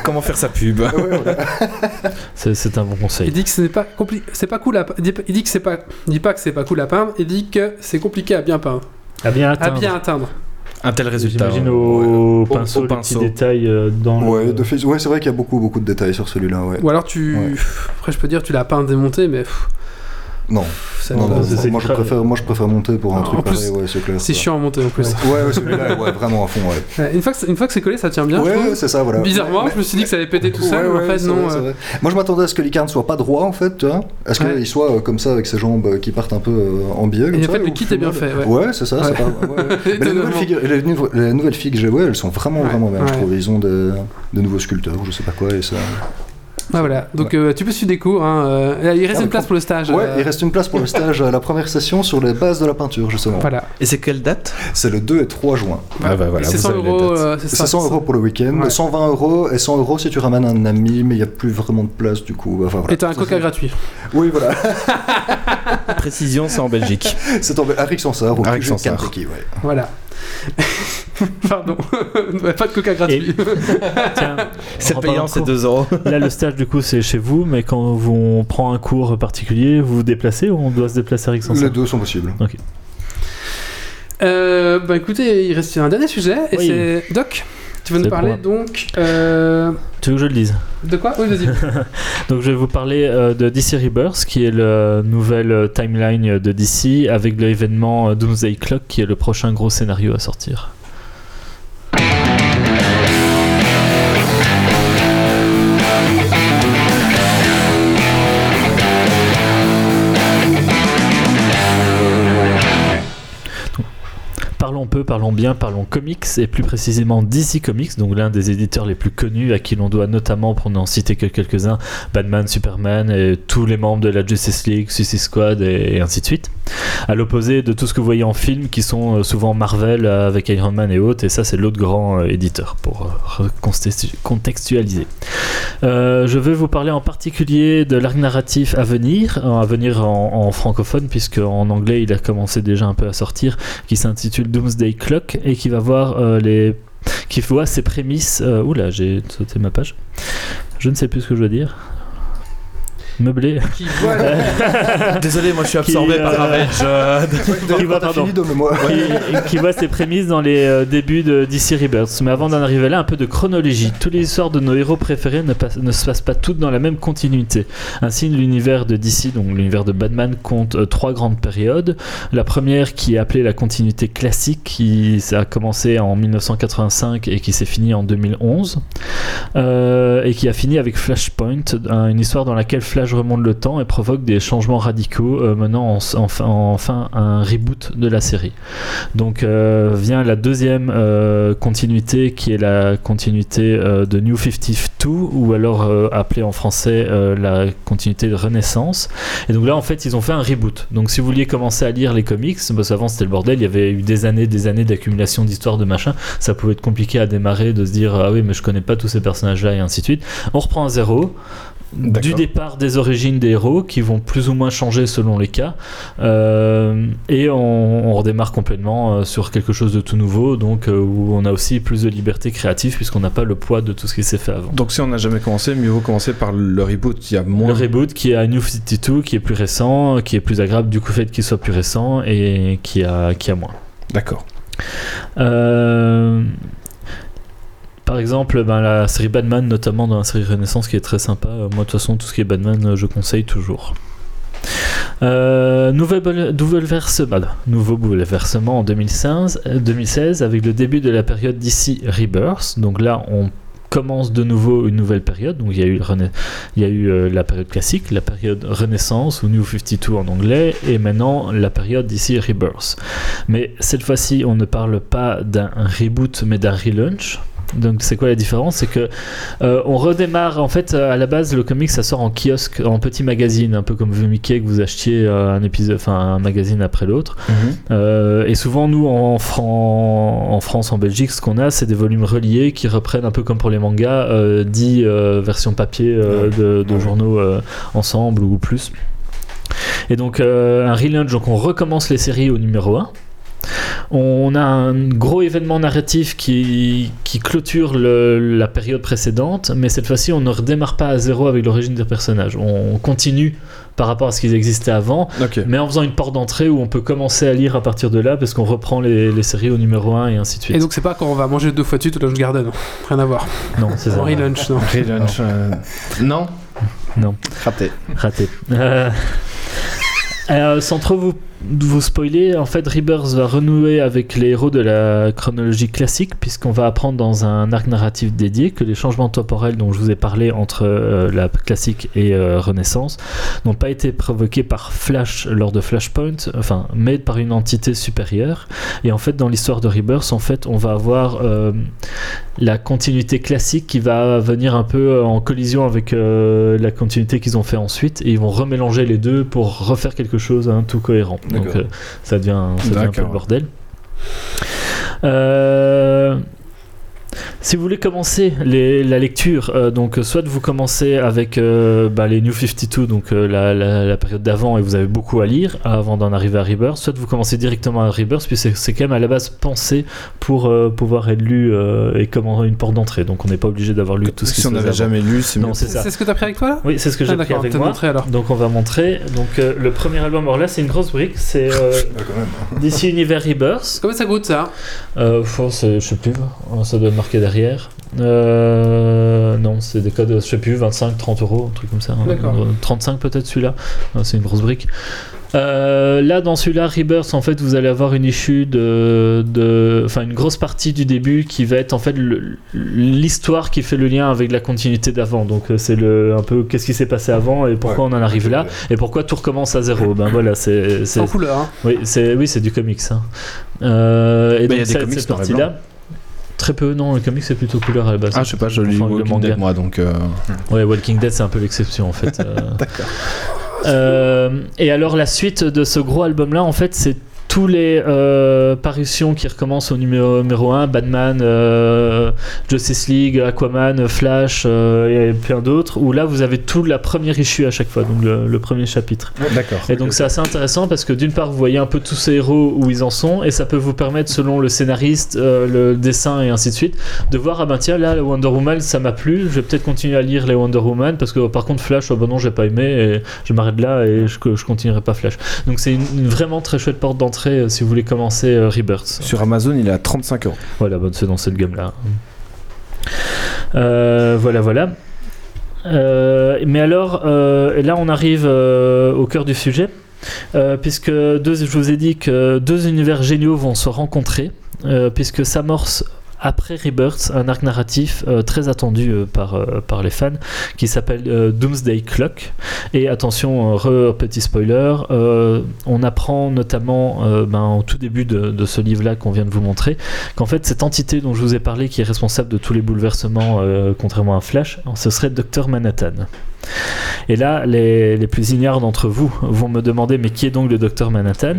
Comment faire sa pub Ouais. C'est c'est un bon Il conseil. dit que ce n'est pas c'est pas cool à il dit- il que c'est pas il dit pas que c'est pas cool à peindre, il dit que c'est compliqué à bien peindre, À bien à atteindre. bien atteindre. Un tel résultat. J'imagine ouais. au, Au- pinceau, au les pinceau. petits détails euh, dans Ouais, le... ouais, c'est vrai qu'il y a beaucoup beaucoup de détails sur celui-là, ouais. Ou alors tu Ouais. après je peux dire tu l'as peint démonté mais Non, Ça- non, non, c'est- c'est moi, je préfère, moi je préfère monter pour un En truc plus, pareil, ouais, c'est clair. C'est chiant à monter en plus. Ouais, ouais, celui-là, ouais, vraiment à fond, ouais. Une fois que c'est- une fois que c'est collé, ça tient bien. ouais, c'est ça, voilà. Bizarrement, Mais- je me suis dit que ça allait péter tout seul, mais en fait non. vrai, euh. Moi je m'attendais à ce que l'Icarne soit pas droit en fait, tu vois. Est-ce Ouais. qu'il soit euh, comme ça avec ses jambes euh, qui partent un peu euh, en biais comme Et en fait, le kit est bien fait, ouais. Ouais, c'est ça, c'est pas. les nouvelles, filles que j'ai, ouais, elles sont vraiment, vraiment bien, je trouve. Ils ont de, de nouveaux sculpteurs, je sais pas quoi, et ça. Ah, voilà, donc euh, tu peux suivre des cours. Hein, euh, Il reste Ah, une place pour le stage. Ouais, euh, il reste une place pour le stage à la première session sur les bases de la peinture, justement. Voilà. Et c'est quelle date? C'est le 2 et 3 juin. Ah bah voilà, c'est vous 100 avez les euros. euh, c'est C'est ça, 100 euros pour le week-end, Ouais. 120 euros et 100 euros si tu ramènes un ami, mais il n'y a plus vraiment de place du coup. Enfin, voilà. Et t'as un coca gratuit. Oui, voilà. Précision, c'est en Belgique. C'est au À QG de Rixensart. Kentucky, ouais. Voilà. Pardon. Pas de coca gratuit. Tiens, C'est payant, c'est cours, 2 euros. Là, le stage, du coup, c'est chez vous, mais quand vous- on prend un cours particulier, vous vous déplacez ou on doit se déplacer à Les Rixensart deux sont possibles. Euh, bah écoutez, il reste un dernier sujet. Et Oui. c'est. Doc, tu vas nous parler donc. euh, Tu veux que je le dise? De quoi? Oui, vas-y. Donc, je vais vous parler euh, de DC Rebirth, qui est la nouvelle timeline de DC, avec l'événement euh, Doomsday Clock, qui est le prochain gros scénario à sortir. Parlons bien, parlons comics et plus précisément DC Comics, donc l'un des éditeurs les plus connus à qui l'on doit notamment, pour n'en citer que quelques-uns, Batman, Superman et tous les membres de la Justice League, Suicide Squad et, ainsi de suite. À l'opposé de tout ce que vous voyez en film qui sont euh, souvent Marvel euh, avec Iron Man et autres, et ça c'est l'autre grand euh, éditeur pour contextualiser. Je vais vous parler en particulier de l'arc narratif à venir, à venir en, en francophone, puisque en anglais il a commencé déjà un peu à sortir, qui s'intitule Doomsday Clock et qui va voir euh, les qui voit ses prémices. euh, oula, j'ai sauté ma page. Je ne sais plus ce que je dois dire. Meublé. Qui voit Désolé, moi je suis absorbé Qui, par euh, Ravage. euh, Qui pardon. donne-le-moi. qui, qui voit ses prémices dans les euh, débuts de DC Rebirth. Mais avant d'en arriver là, un peu de chronologie. Toutes les histoires de nos héros préférés ne, pas- ne se passent pas toutes dans la même continuité. Ainsi, l'univers de DC, donc l'univers de Batman, compte euh, trois grandes périodes. La première qui est appelée la continuité classique, qui ça a commencé en 1985 et qui s'est fini en 2011. Euh, et qui a fini avec Flashpoint, un- une histoire dans laquelle Flash remonte le temps et provoque des changements radicaux, euh, menant en- enfin, un reboot de la série. Donc euh, vient la deuxième euh, continuité qui est la continuité de New 52 ou alors appelée en français la continuité de Renaissance. Et donc là en fait ils ont fait un reboot. Donc si vous vouliez commencer à lire les comics, parce qu'avant c'était le bordel, il y avait eu des années, des années d'accumulation d'histoires de machin, ça pouvait être compliqué à démarrer de se dire ah oui mais je connais pas tous ces personnages là et ainsi de suite. On reprend à zéro. Du départ des origines des héros qui vont plus ou moins changer selon les cas Euh, et on, on redémarre complètement euh, sur quelque chose de tout nouveau donc euh, où on a aussi plus de liberté créative puisqu'on n'a pas le poids de tout ce qui s'est fait avant. Donc si on n'a jamais commencé, mieux vaut commencer par le reboot. Il y a moins. Le reboot qui est à New 52 qui est plus récent, qui est plus agréable du coup fait qu'il soit plus récent et qui a, qui a moins. D'accord. Euh, Par exemple, ben, la série Batman, notamment dans la série Renaissance, qui est très sympa. Euh, Moi, de toute façon, tout ce qui est Batman, euh, je conseille toujours. Euh, nouvelle bah, nouveau bouleversement en 2015, euh, 2016 avec le début de la période d'ici Rebirth. Donc là, on commence de nouveau une nouvelle période. Donc il y a eu, euh, la période classique, la période Renaissance ou New 52 en anglais, et maintenant la période d'ici Rebirth. Mais cette fois-ci, on ne parle pas d'un reboot, mais d'un relaunch. Donc c'est quoi la différence? C'est que euh, on redémarre. En fait, à la base, le comic ça sort en kiosque, en petit magazine, un peu comme The Mickey que vous achetiez euh, un épisode, enfin un magazine après l'autre. Euh, et souvent, nous, en, Fran- en France, en Belgique, ce qu'on a, c'est des volumes reliés qui reprennent un peu comme pour les mangas, euh, 10 euh, versions papier de, de journaux ensemble ou plus. Et donc, un relaunch, donc on recommence les séries au numéro 1. On a un gros événement narratif qui, qui clôture le- la période précédente, mais cette fois-ci, on ne redémarre pas à zéro avec l'origine des personnages. On continue par rapport à ce qu'ils existaient avant, mais en faisant une porte d'entrée où on peut commencer à lire à partir de là, parce qu'on reprend les, les séries au numéro 1 et ainsi de suite. Et donc c'est pas quand on va manger deux fois de suite au Lunch Garden. Rien à voir. non, c'est ça. En relaunch, non. Relaunch. euh, Non. Non. Raté. Raté. Euh, Euh, sans trop vous, vous spoiler, en fait, Rebirth va renouer avec les héros de la chronologie classique, puisqu'on va apprendre dans un arc narratif dédié que les changements temporels dont je vous ai parlé entre euh, la classique et euh, Renaissance n'ont pas été provoqués par Flash lors de Flashpoint, enfin, mais par une entité supérieure. Et en fait, dans l'histoire de Rebirth, on va avoir euh, la continuité classique qui va venir un peu en collision avec la continuité qu'ils ont fait ensuite, et ils vont remélanger les deux pour refaire quelque chose hein, tout cohérent. Donc euh, ça devient, ça devient un peu le bordel. Euh, si vous voulez commencer les- la lecture, euh, donc soit vous commencez avec euh, bah, les New 52, donc euh, la, la- la période d'avant, et vous avez beaucoup à lire avant d'en arriver à Rebirth, soit vous commencez directement à Rebirth, puis c'est quand même à la base pensé pour euh, pouvoir être lu euh, et comme une porte d'entrée, donc on n'est pas obligé d'avoir lu tout ce qui si se on n'avait jamais lu, c'est Non, c'est ça. C'est ce que t'as pris avec toi là? Oui, c'est ce que j'ai Ah, pris avec moi. montré alors. Donc on va montrer. Donc euh, le premier album, alors là c'est une grosse brique, c'est euh, Ah, même. DC Universe Rebirth. Comment ça goûte ça? Euh, je sais plus, hein, ça doit marqué derrière. Euh, non, c'est des codes, je sais plus, 25, 30 euros, un truc comme ça. hein. D'accord. Euh, 35 peut-être celui-là. Ah, c'est une grosse brique. Euh, là, dans celui-là, Rebirth, en fait, vous allez avoir une issue de, de, enfin, une grosse partie du début qui va être en fait l'histoire qui fait le lien avec la continuité d'avant. Donc, euh, c'est le un peu qu'est-ce qui s'est passé avant et pourquoi Ouais. on en arrive là et pourquoi tout recommence à zéro. Ben voilà, c'est c'est- En couleur. Hein. oui, c'est oui, c'est du comics. hein. Euh, et il y donc a des cette, comics cette partie-là. Très peu, non, le comics c'est plutôt couleur à la base. Ah, je sais pas, je lis Enfin, le Walking manga. Dead moi, donc. euh, Ouais, Walking Dead c'est un peu l'exception en fait. euh. D'accord. Euh, et alors la suite de ce gros album là, en fait, c'est tous les euh, parutions qui recommencent au numéro, numéro 1, Batman, euh, Justice League, Aquaman, Flash euh, et plein d'autres, où là vous avez tout la première issue à chaque fois, donc le, le premier chapitre. D'accord. Et donc c'est assez intéressant parce que d'une part vous voyez un peu tous ces héros où ils en sont et ça peut vous permettre selon le scénariste, le dessin et ainsi de suite de voir ah ben tiens là le Wonder Woman ça m'a plu, je vais peut-être continuer à lire les Wonder Woman parce que par contre Flash oh ben non j'ai pas aimé et je m'arrête là et je, je continuerai pas Flash. Donc c'est une, une vraiment très chouette porte d'entrée euh, si vous voulez commencer euh, Rebirth. Sur Amazon, il est à 35 euros. Voilà, bon, c'est dans cette gamme-là. Euh, voilà, voilà. Mais alors, là, on arrive au cœur du sujet, euh, puisque deux, je vous ai dit que deux univers géniaux vont se rencontrer, euh, puisque s'amorce après Rebirth un arc narratif euh, très attendu euh, par, euh, par les fans qui s'appelle Doomsday Clock. Et attention, petit spoiler, on apprend notamment ben, au tout début de, de ce livre-là qu'on vient de vous montrer qu'en fait cette entité dont je vous ai parlé qui est responsable de tous les bouleversements contrairement à Flash, ce serait Dr Manhattan. Et là, les, les plus ignares d'entre vous vont me demander mais qui est donc le Dr Manhattan.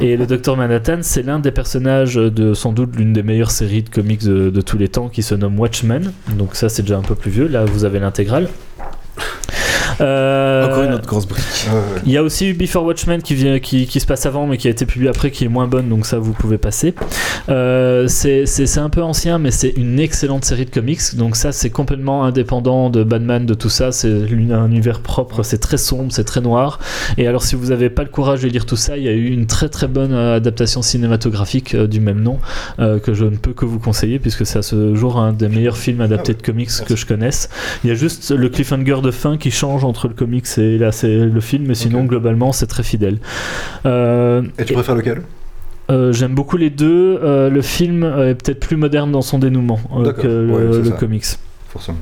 Et le Dr Manhattan, c'est l'un des personnages de sans doute l'une des meilleures séries de comics de, de tous les temps qui se nomme Watchmen. Donc ça c'est déjà un peu plus vieux, là vous avez l'intégrale. Euh, Encore une autre grosse brique. Il y a aussi Before Watchmen qui, vient, qui, qui se passe avant mais qui a été publié après qui est moins bonne donc ça vous pouvez passer. Euh, c'est un peu ancien mais c'est une excellente série de comics. Donc ça c'est complètement indépendant de Batman de tout ça. C'est un univers propre. C'est très sombre c'est très noir. Et alors si vous n'avez pas le courage de lire tout ça il y a eu une très très bonne euh, adaptation cinématographique euh, du même nom euh, que je ne peux que vous conseiller puisque c'est à ce jour un des meilleurs films adaptés de comics que je connaisse. Il y a juste le cliffhanger de fin qui change entre le comics et là c'est le film mais sinon globalement c'est très fidèle euh, Et tu préfères lequel? euh, J'aime beaucoup les deux. Euh, le film est peut-être plus moderne dans son dénouement euh, que le, Ouais, le ça. comics. Forcément.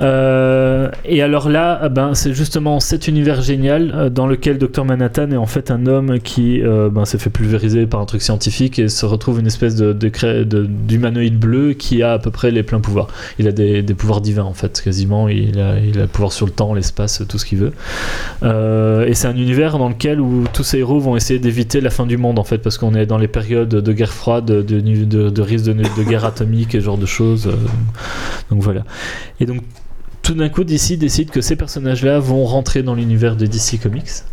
Euh, et alors là, ah ben, c'est justement cet univers génial euh, dans lequel Dr Manhattan est en fait un homme qui euh, ben, s'est fait pulvériser par un truc scientifique et se retrouve une espèce de, d'humanoïde bleu qui a à peu près les pleins pouvoirs. Il a des, pouvoirs divins en fait, quasiment. Il a, il a pouvoir sur le temps, l'espace, tout ce qu'il veut. Et c'est un univers dans lequel où tous ces héros vont essayer d'éviter la fin du monde en fait, parce qu'on est dans les périodes de guerre froide, de, de, risque de, de guerre atomique et ce genre de choses. donc voilà. Et donc tout d'un coup, DC décide que ces personnages-là vont rentrer dans l'univers de DC Comics.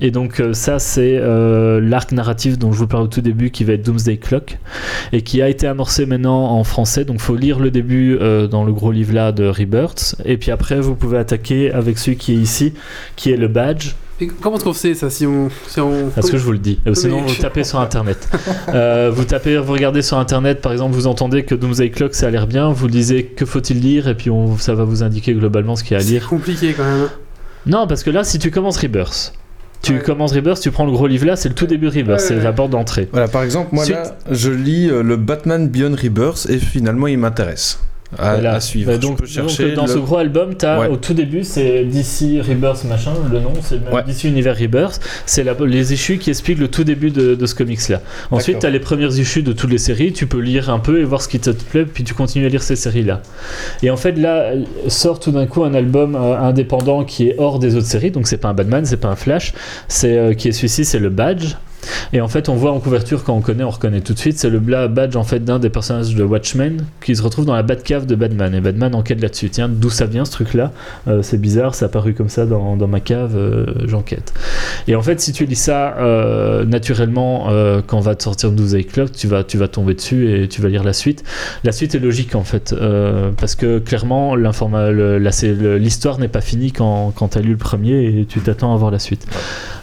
Et donc euh, ça, c'est euh, l'arc narratif dont je vous parle au tout début, qui va être Doomsday Clock, et qui a été amorcé maintenant en français. Donc faut lire le début euh, dans le gros livre là de Rebirth, et puis après vous pouvez attaquer avec celui qui est ici, qui est le badge. Et comment est-ce qu'on sait ça si on. Si on... Parce que je vous le dis. Euh, Sinon, vous tapez sur Internet. Euh, vous tapez, vous regardez sur Internet, par exemple, vous entendez que Doomsday Clock, ça a l'air bien. Vous lisez que faut-il lire, et puis on, ça va vous indiquer globalement ce qu'il y a à lire. C'est compliqué quand même. Non, parce que là, si tu commences Rebirth, Tu Ouais. commences Rebirth, tu prends le gros livre là, c'est le tout début Rebirth, Ouais, c'est ouais. la porte d'entrée. Voilà, par exemple, moi Suite. là, je lis euh, le Batman Beyond Rebirth et finalement il m'intéresse à, Voilà. à suivre. Bah, donc, je peux dans le- ce gros album, t'as Ouais. au tout début, c'est DC Rebirth machin, le nom, c'est Ouais. DC Univers Rebirth. C'est les issues qui expliquent le tout début de, de ce comics-là. Ensuite, D'accord. t'as les premières issues de toutes les séries. Tu peux lire un peu et voir ce qui te plaît, puis tu continues à lire ces séries-là. Et en fait, là sort tout d'un coup un album euh, indépendant qui est hors des autres séries. Donc, c'est pas un Batman, c'est pas un Flash, c'est euh, qui est celui-ci, c'est le Badge. Et en fait, on voit en couverture, quand on connaît, on reconnaît tout de suite, c'est le badge en fait d'un des personnages de Watchmen qui se retrouve dans la Batcave de Batman. Et Batman enquête là-dessus. Tiens, d'où ça vient ce truc-là Euh, C'est bizarre, ça a apparu comme ça dans, dans ma cave, euh, j'enquête. Et en fait, si tu lis ça euh, naturellement, quand va te sortir 12 Clock, tu vas, tu vas tomber dessus et tu vas lire la suite. La suite est logique en fait, parce que clairement, l'histoire n'est pas finie quand, quand tu as lu le premier et tu t'attends à voir la suite.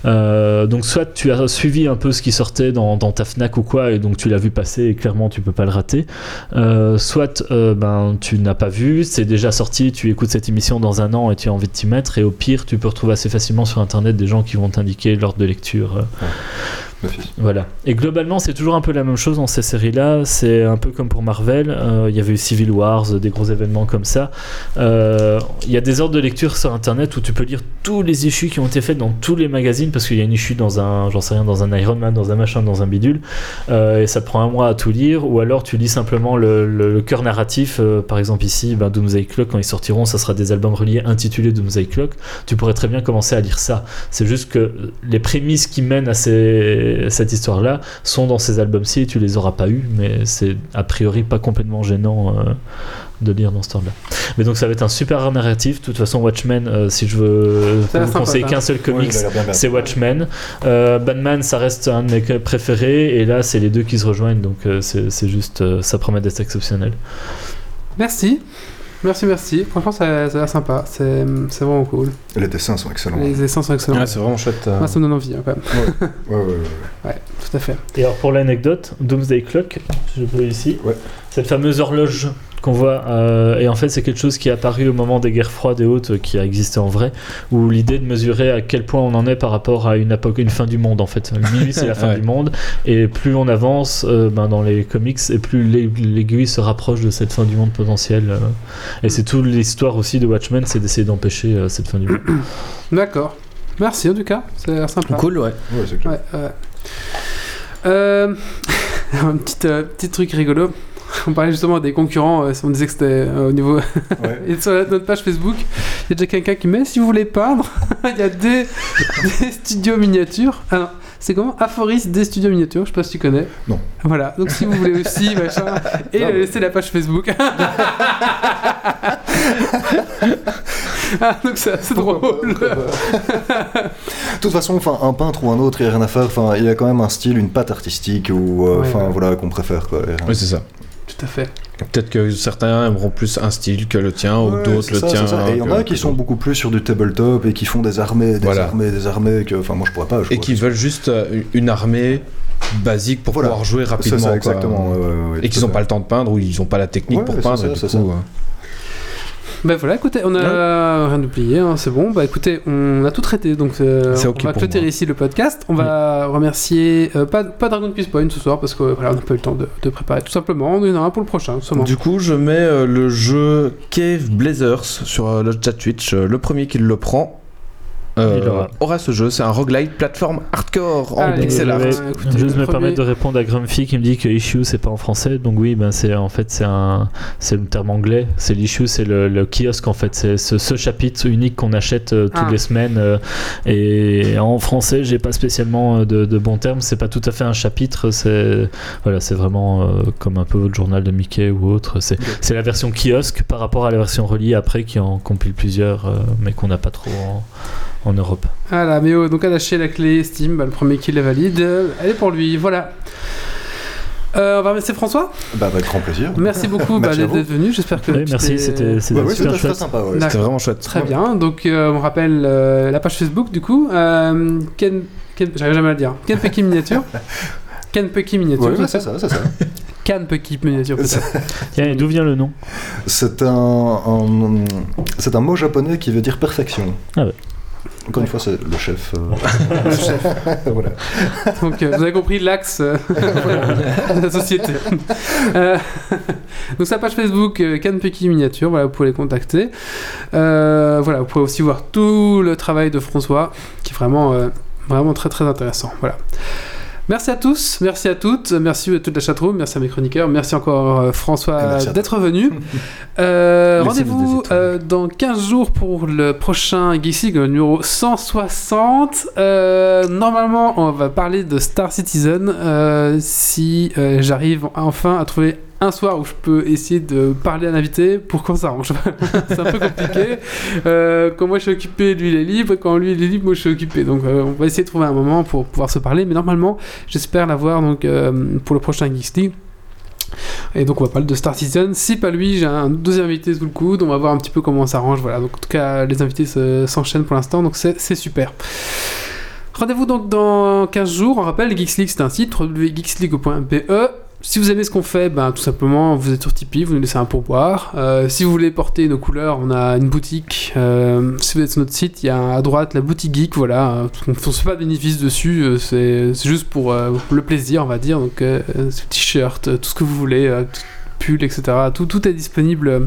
Donc soit tu as suivi un peu ce qui sortait dans, ta Fnac ou quoi et donc tu l'as vu passer et clairement tu peux pas le rater. Euh, soit euh, ben tu n'as pas vu, c'est déjà sorti, tu écoutes cette émission dans un an et tu as envie de t'y mettre et au pire tu peux retrouver assez facilement sur internet des gens qui vont t'indiquer l'ordre de lecture. euh, Voilà. Et globalement, c'est toujours un peu la même chose dans ces séries-là. C'est un peu comme pour Marvel. Euh, Il y avait eu Civil Wars, des gros événements comme ça. Euh, Il y a des ordres de lecture sur Internet où tu peux lire tous les issues qui ont été faites dans tous les magazines parce qu'il y a une issue dans un, j'en sais rien, dans un Iron Man, dans un machin, dans un bidule. Euh, et ça te prend un mois à tout lire. Ou alors tu lis simplement le, le- cœur narratif. Euh, par exemple ici, ben, Doomsday Clock, quand ils sortiront, ça sera des albums reliés intitulés Doomsday Clock. Tu pourrais très bien commencer à lire ça. C'est juste que les prémices qui mènent à ces- cette histoire-là sont dans ces albums-ci et tu les auras pas eu, mais c'est a priori pas complètement gênant euh, de lire dans ce temps-là. Mais donc ça va être un super narratif. De toute façon, Watchmen, euh, si je veux Ça vous sympa, conseiller qu'un seul comics, c'est Watchmen. Euh, Batman, ça reste un de mes préférés, et là, c'est les deux qui se rejoignent, donc euh, c'est c'est juste, euh, ça promet d'être exceptionnel. Merci. Merci, merci. Franchement, ça, ça a l'air sympa. C'est c'est vraiment cool. Les dessins sont excellents. Les essais sont excellents. Ouais, c'est vraiment chouette. euh. Moi, ça me donne envie, hein, quand même. Ouais, ouais, ouais, ouais. Ouais, tout à fait. Et alors pour l'anecdote, Doomsday Clock, je peux ici, Ouais. cette fameuse horloge qu'on voit, euh, et en fait c'est quelque chose qui est apparu au moment des guerres froides et hautes, euh, qui a existé en vrai, où l'idée de mesurer à quel point on en est par rapport à une, une fin du monde en fait. Minuit c'est la fin Ouais. du monde, et plus on avance euh, ben, dans les comics, et plus l'ai- l'aiguille se rapproche de cette fin du monde potentielle. euh. et c'est toute l'histoire aussi de Watchmen, c'est d'essayer d'empêcher euh, cette fin du monde. D'accord. Merci, en tout cas. L'air sympa. Cool, ouais. Ouais, c'est clair. Ouais, ouais. Euh, un petit, euh, petit truc rigolo. On parlait justement des concurrents, euh, on disait que c'était euh, au niveau. Ouais. Et sur la- notre page Facebook, il y a déjà quelqu'un qui met si vous voulez peindre, il y a des, des studios miniatures. Ah non, c'est comment? Aphoris des studios miniatures, je sais pas si tu connais. Non. Voilà, donc si vous voulez aussi, machin. Et Non, mais- laissez la page Facebook. ah, donc c'est assez drôle. De toute façon, enfin, un peintre ou un autre, il n'y a rien à faire. Enfin, il y a quand même un style, une patte artistique ou, euh, Ouais, enfin, ouais. voilà, qu'on préfère, quoi. Oui, c'est ça. Tout à fait. Peut-être que certains aimeront plus un style que le tien, ou d'autres le ça, tien. Et il y en a qui sont beaucoup plus sur du tabletop et qui font des armées, des Voilà. armées, des armées que, enfin, moi je pourrais pas. je Et qui veulent juste euh, une armée basique pour Voilà. pouvoir jouer rapidement. ça, exactement. ouais, ouais, ouais, Et qu'ils n'ont pas le temps de peindre ou ils n'ont pas la technique Ouais, pour peindre. ça, du coup, Ben voilà, écoutez, on a rien oublié, hein, c'est bon. Bah écoutez, on a tout traité, donc euh, on va clôturer ici le podcast. On va remercier euh, pas, pas Dragon Quiz Point ce soir parce que voilà, on n'a pas eu le temps de, de préparer tout simplement. On en a un pour le prochain, seulement. Du coup, je mets euh, le jeu Cave Blazers sur euh, le chat Twitch. Le premier qui le prend euh, Il aura. aura ce jeu. C'est un roguelite plateforme hardcore en Allez, pixel je art. vais- Je écoutez, me premier- permettre de répondre à Grumpy qui me dit que issue c'est pas en français. Donc oui, ben c'est en fait c'est un c'est le terme anglais. C'est l'issue, c'est le, le kiosque en fait. C'est ce, ce chapitre unique qu'on achète euh, toutes Ah. les semaines. euh, et en français, j'ai pas spécialement euh, de, de bons termes. C'est pas tout à fait un chapitre. C'est voilà, c'est vraiment euh, comme un peu votre journal de Mickey ou autre. C'est c'est la version kiosque par rapport à la version reliée après qui en compile plusieurs, euh, mais qu'on n'a pas trop en, en Europe. Voilà, mais oh, donc à lâcher la clé Steam, bah, le premier qui la valide, euh, elle est pour lui, voilà. Euh, on va remercier François. Bah, avec grand plaisir. Merci beaucoup bah, d'être venu. J'espère que Oui, merci, c'était Ouais, oui, super chouette. sympa. ouais. C'était vraiment chouette. Très bien. Donc, euh, on rappelle euh, la page Facebook, du coup. Euh, Ken, Ken j'arrive jamais à le dire. Ken Pecky Miniature. Ken Pecky Miniature. Ouais, ouais, c'est c'est ça ça, c'est ça. Can Pecky Miniature. Tiens, et d'où vient le nom? C'est un, un- c'est un mot japonais qui veut dire perfection. Encore une fois, c'est le chef. euh, Le chef. voilà. Donc euh, vous avez compris l'axe euh, de la société. Donc sa page Facebook Canpeki Miniature, voilà, vous pouvez les contacter. Euh, voilà, vous pouvez aussi voir tout le travail de François, qui est vraiment, euh, vraiment très très intéressant. Voilà. Merci à tous, merci à toutes, merci à toute la chatroom, merci à mes chroniqueurs, merci encore euh, François à d'être venu. Euh, Rendez-vous euh, dans 15 jours pour le prochain Geeks League, le numéro 160. Euh, normalement, on va parler de Star Citizen. euh, si euh, j'arrive enfin à trouver un soir où je peux essayer de parler à l'invité pour qu'on s'arrange. c'est un peu compliqué. Euh, quand moi je suis occupé, lui il est libre. Quand lui il est libre, moi je suis occupé. Donc euh, on va essayer de trouver un moment pour pouvoir se parler. Mais normalement, j'espère l'avoir donc euh, pour le prochain Geeks League. Et donc on va parler de Star Citizen. Si pas lui, j'ai un deuxième invité sous le coude. On va voir un petit peu comment on s'arrange. Voilà. Donc en tout cas, les invités se- s'enchaînent pour l'instant. Donc c'est c'est super. Rendez-vous donc dans 15 jours. On rappelle, Geeks League c'est un site www.geeksleague.be. Si vous aimez ce qu'on fait, ben, tout simplement, vous êtes sur Tipeee, vous nous laissez un pourboire. Euh, si vous voulez porter nos couleurs, on a une boutique. Euh, si vous êtes sur notre site, il y a à droite la boutique geek, voilà. On ne fait pas de bénéfice dessus, euh, c'est juste pour le plaisir, on va dire. Donc, t-shirt, tout ce que vous voulez, euh, tout- pull, etc. Tout, tout est disponible euh,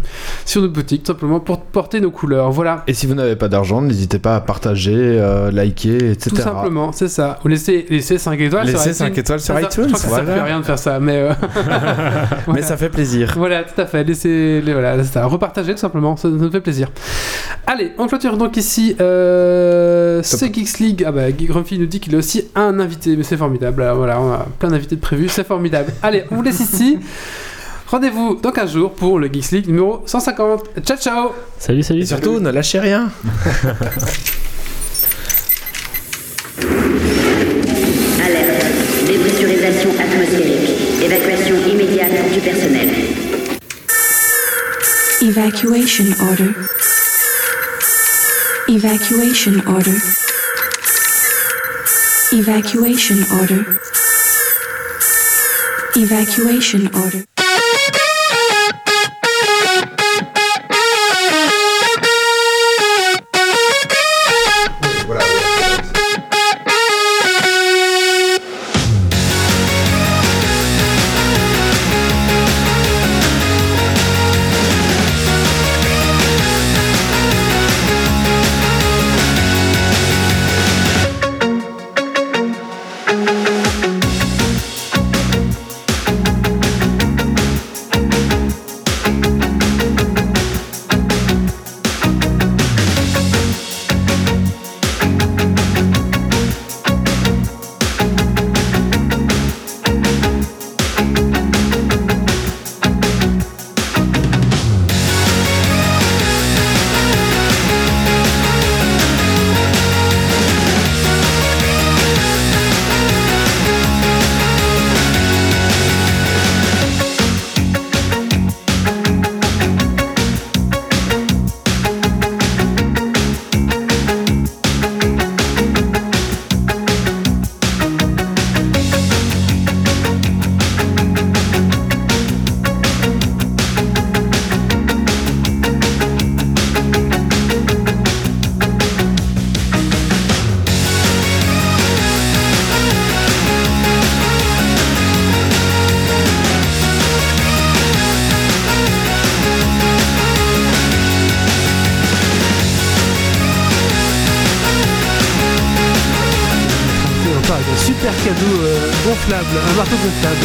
sur notre boutique, tout simplement pour porter nos couleurs. Voilà. Et si vous n'avez pas d'argent, n'hésitez pas à partager, euh, liker, etc. Tout simplement, c'est ça. Ou laissez, laissez 5 étoiles sur Laissez iTunes. 5 étoiles sur iTunes. Je crois que ça ne fait rien de faire ça, mais. euh, Mais ça fait plaisir. Voilà, tout à fait. Laissez, les- voilà, c'est ça. Repartager tout simplement, ça, nous fait plaisir. Allez, on clôture donc ici. Euh, c'est Geeks League. Ah bah, Grumpy nous dit qu'il a aussi un invité, mais c'est formidable. Alors, voilà, on a plein d'invités de prévus, c'est formidable. Allez, on vous laisse ici. Rendez-vous dans 15 jours pour le Geeks League numéro 150. Ciao, ciao Salut, salut. Et surtout, ne lâchez rien. Alerte. Dépressurisation atmosphérique. Évacuation immédiate du personnel. Evacuation order. Evacuation order. Evacuation order. Evacuation order. Cadeau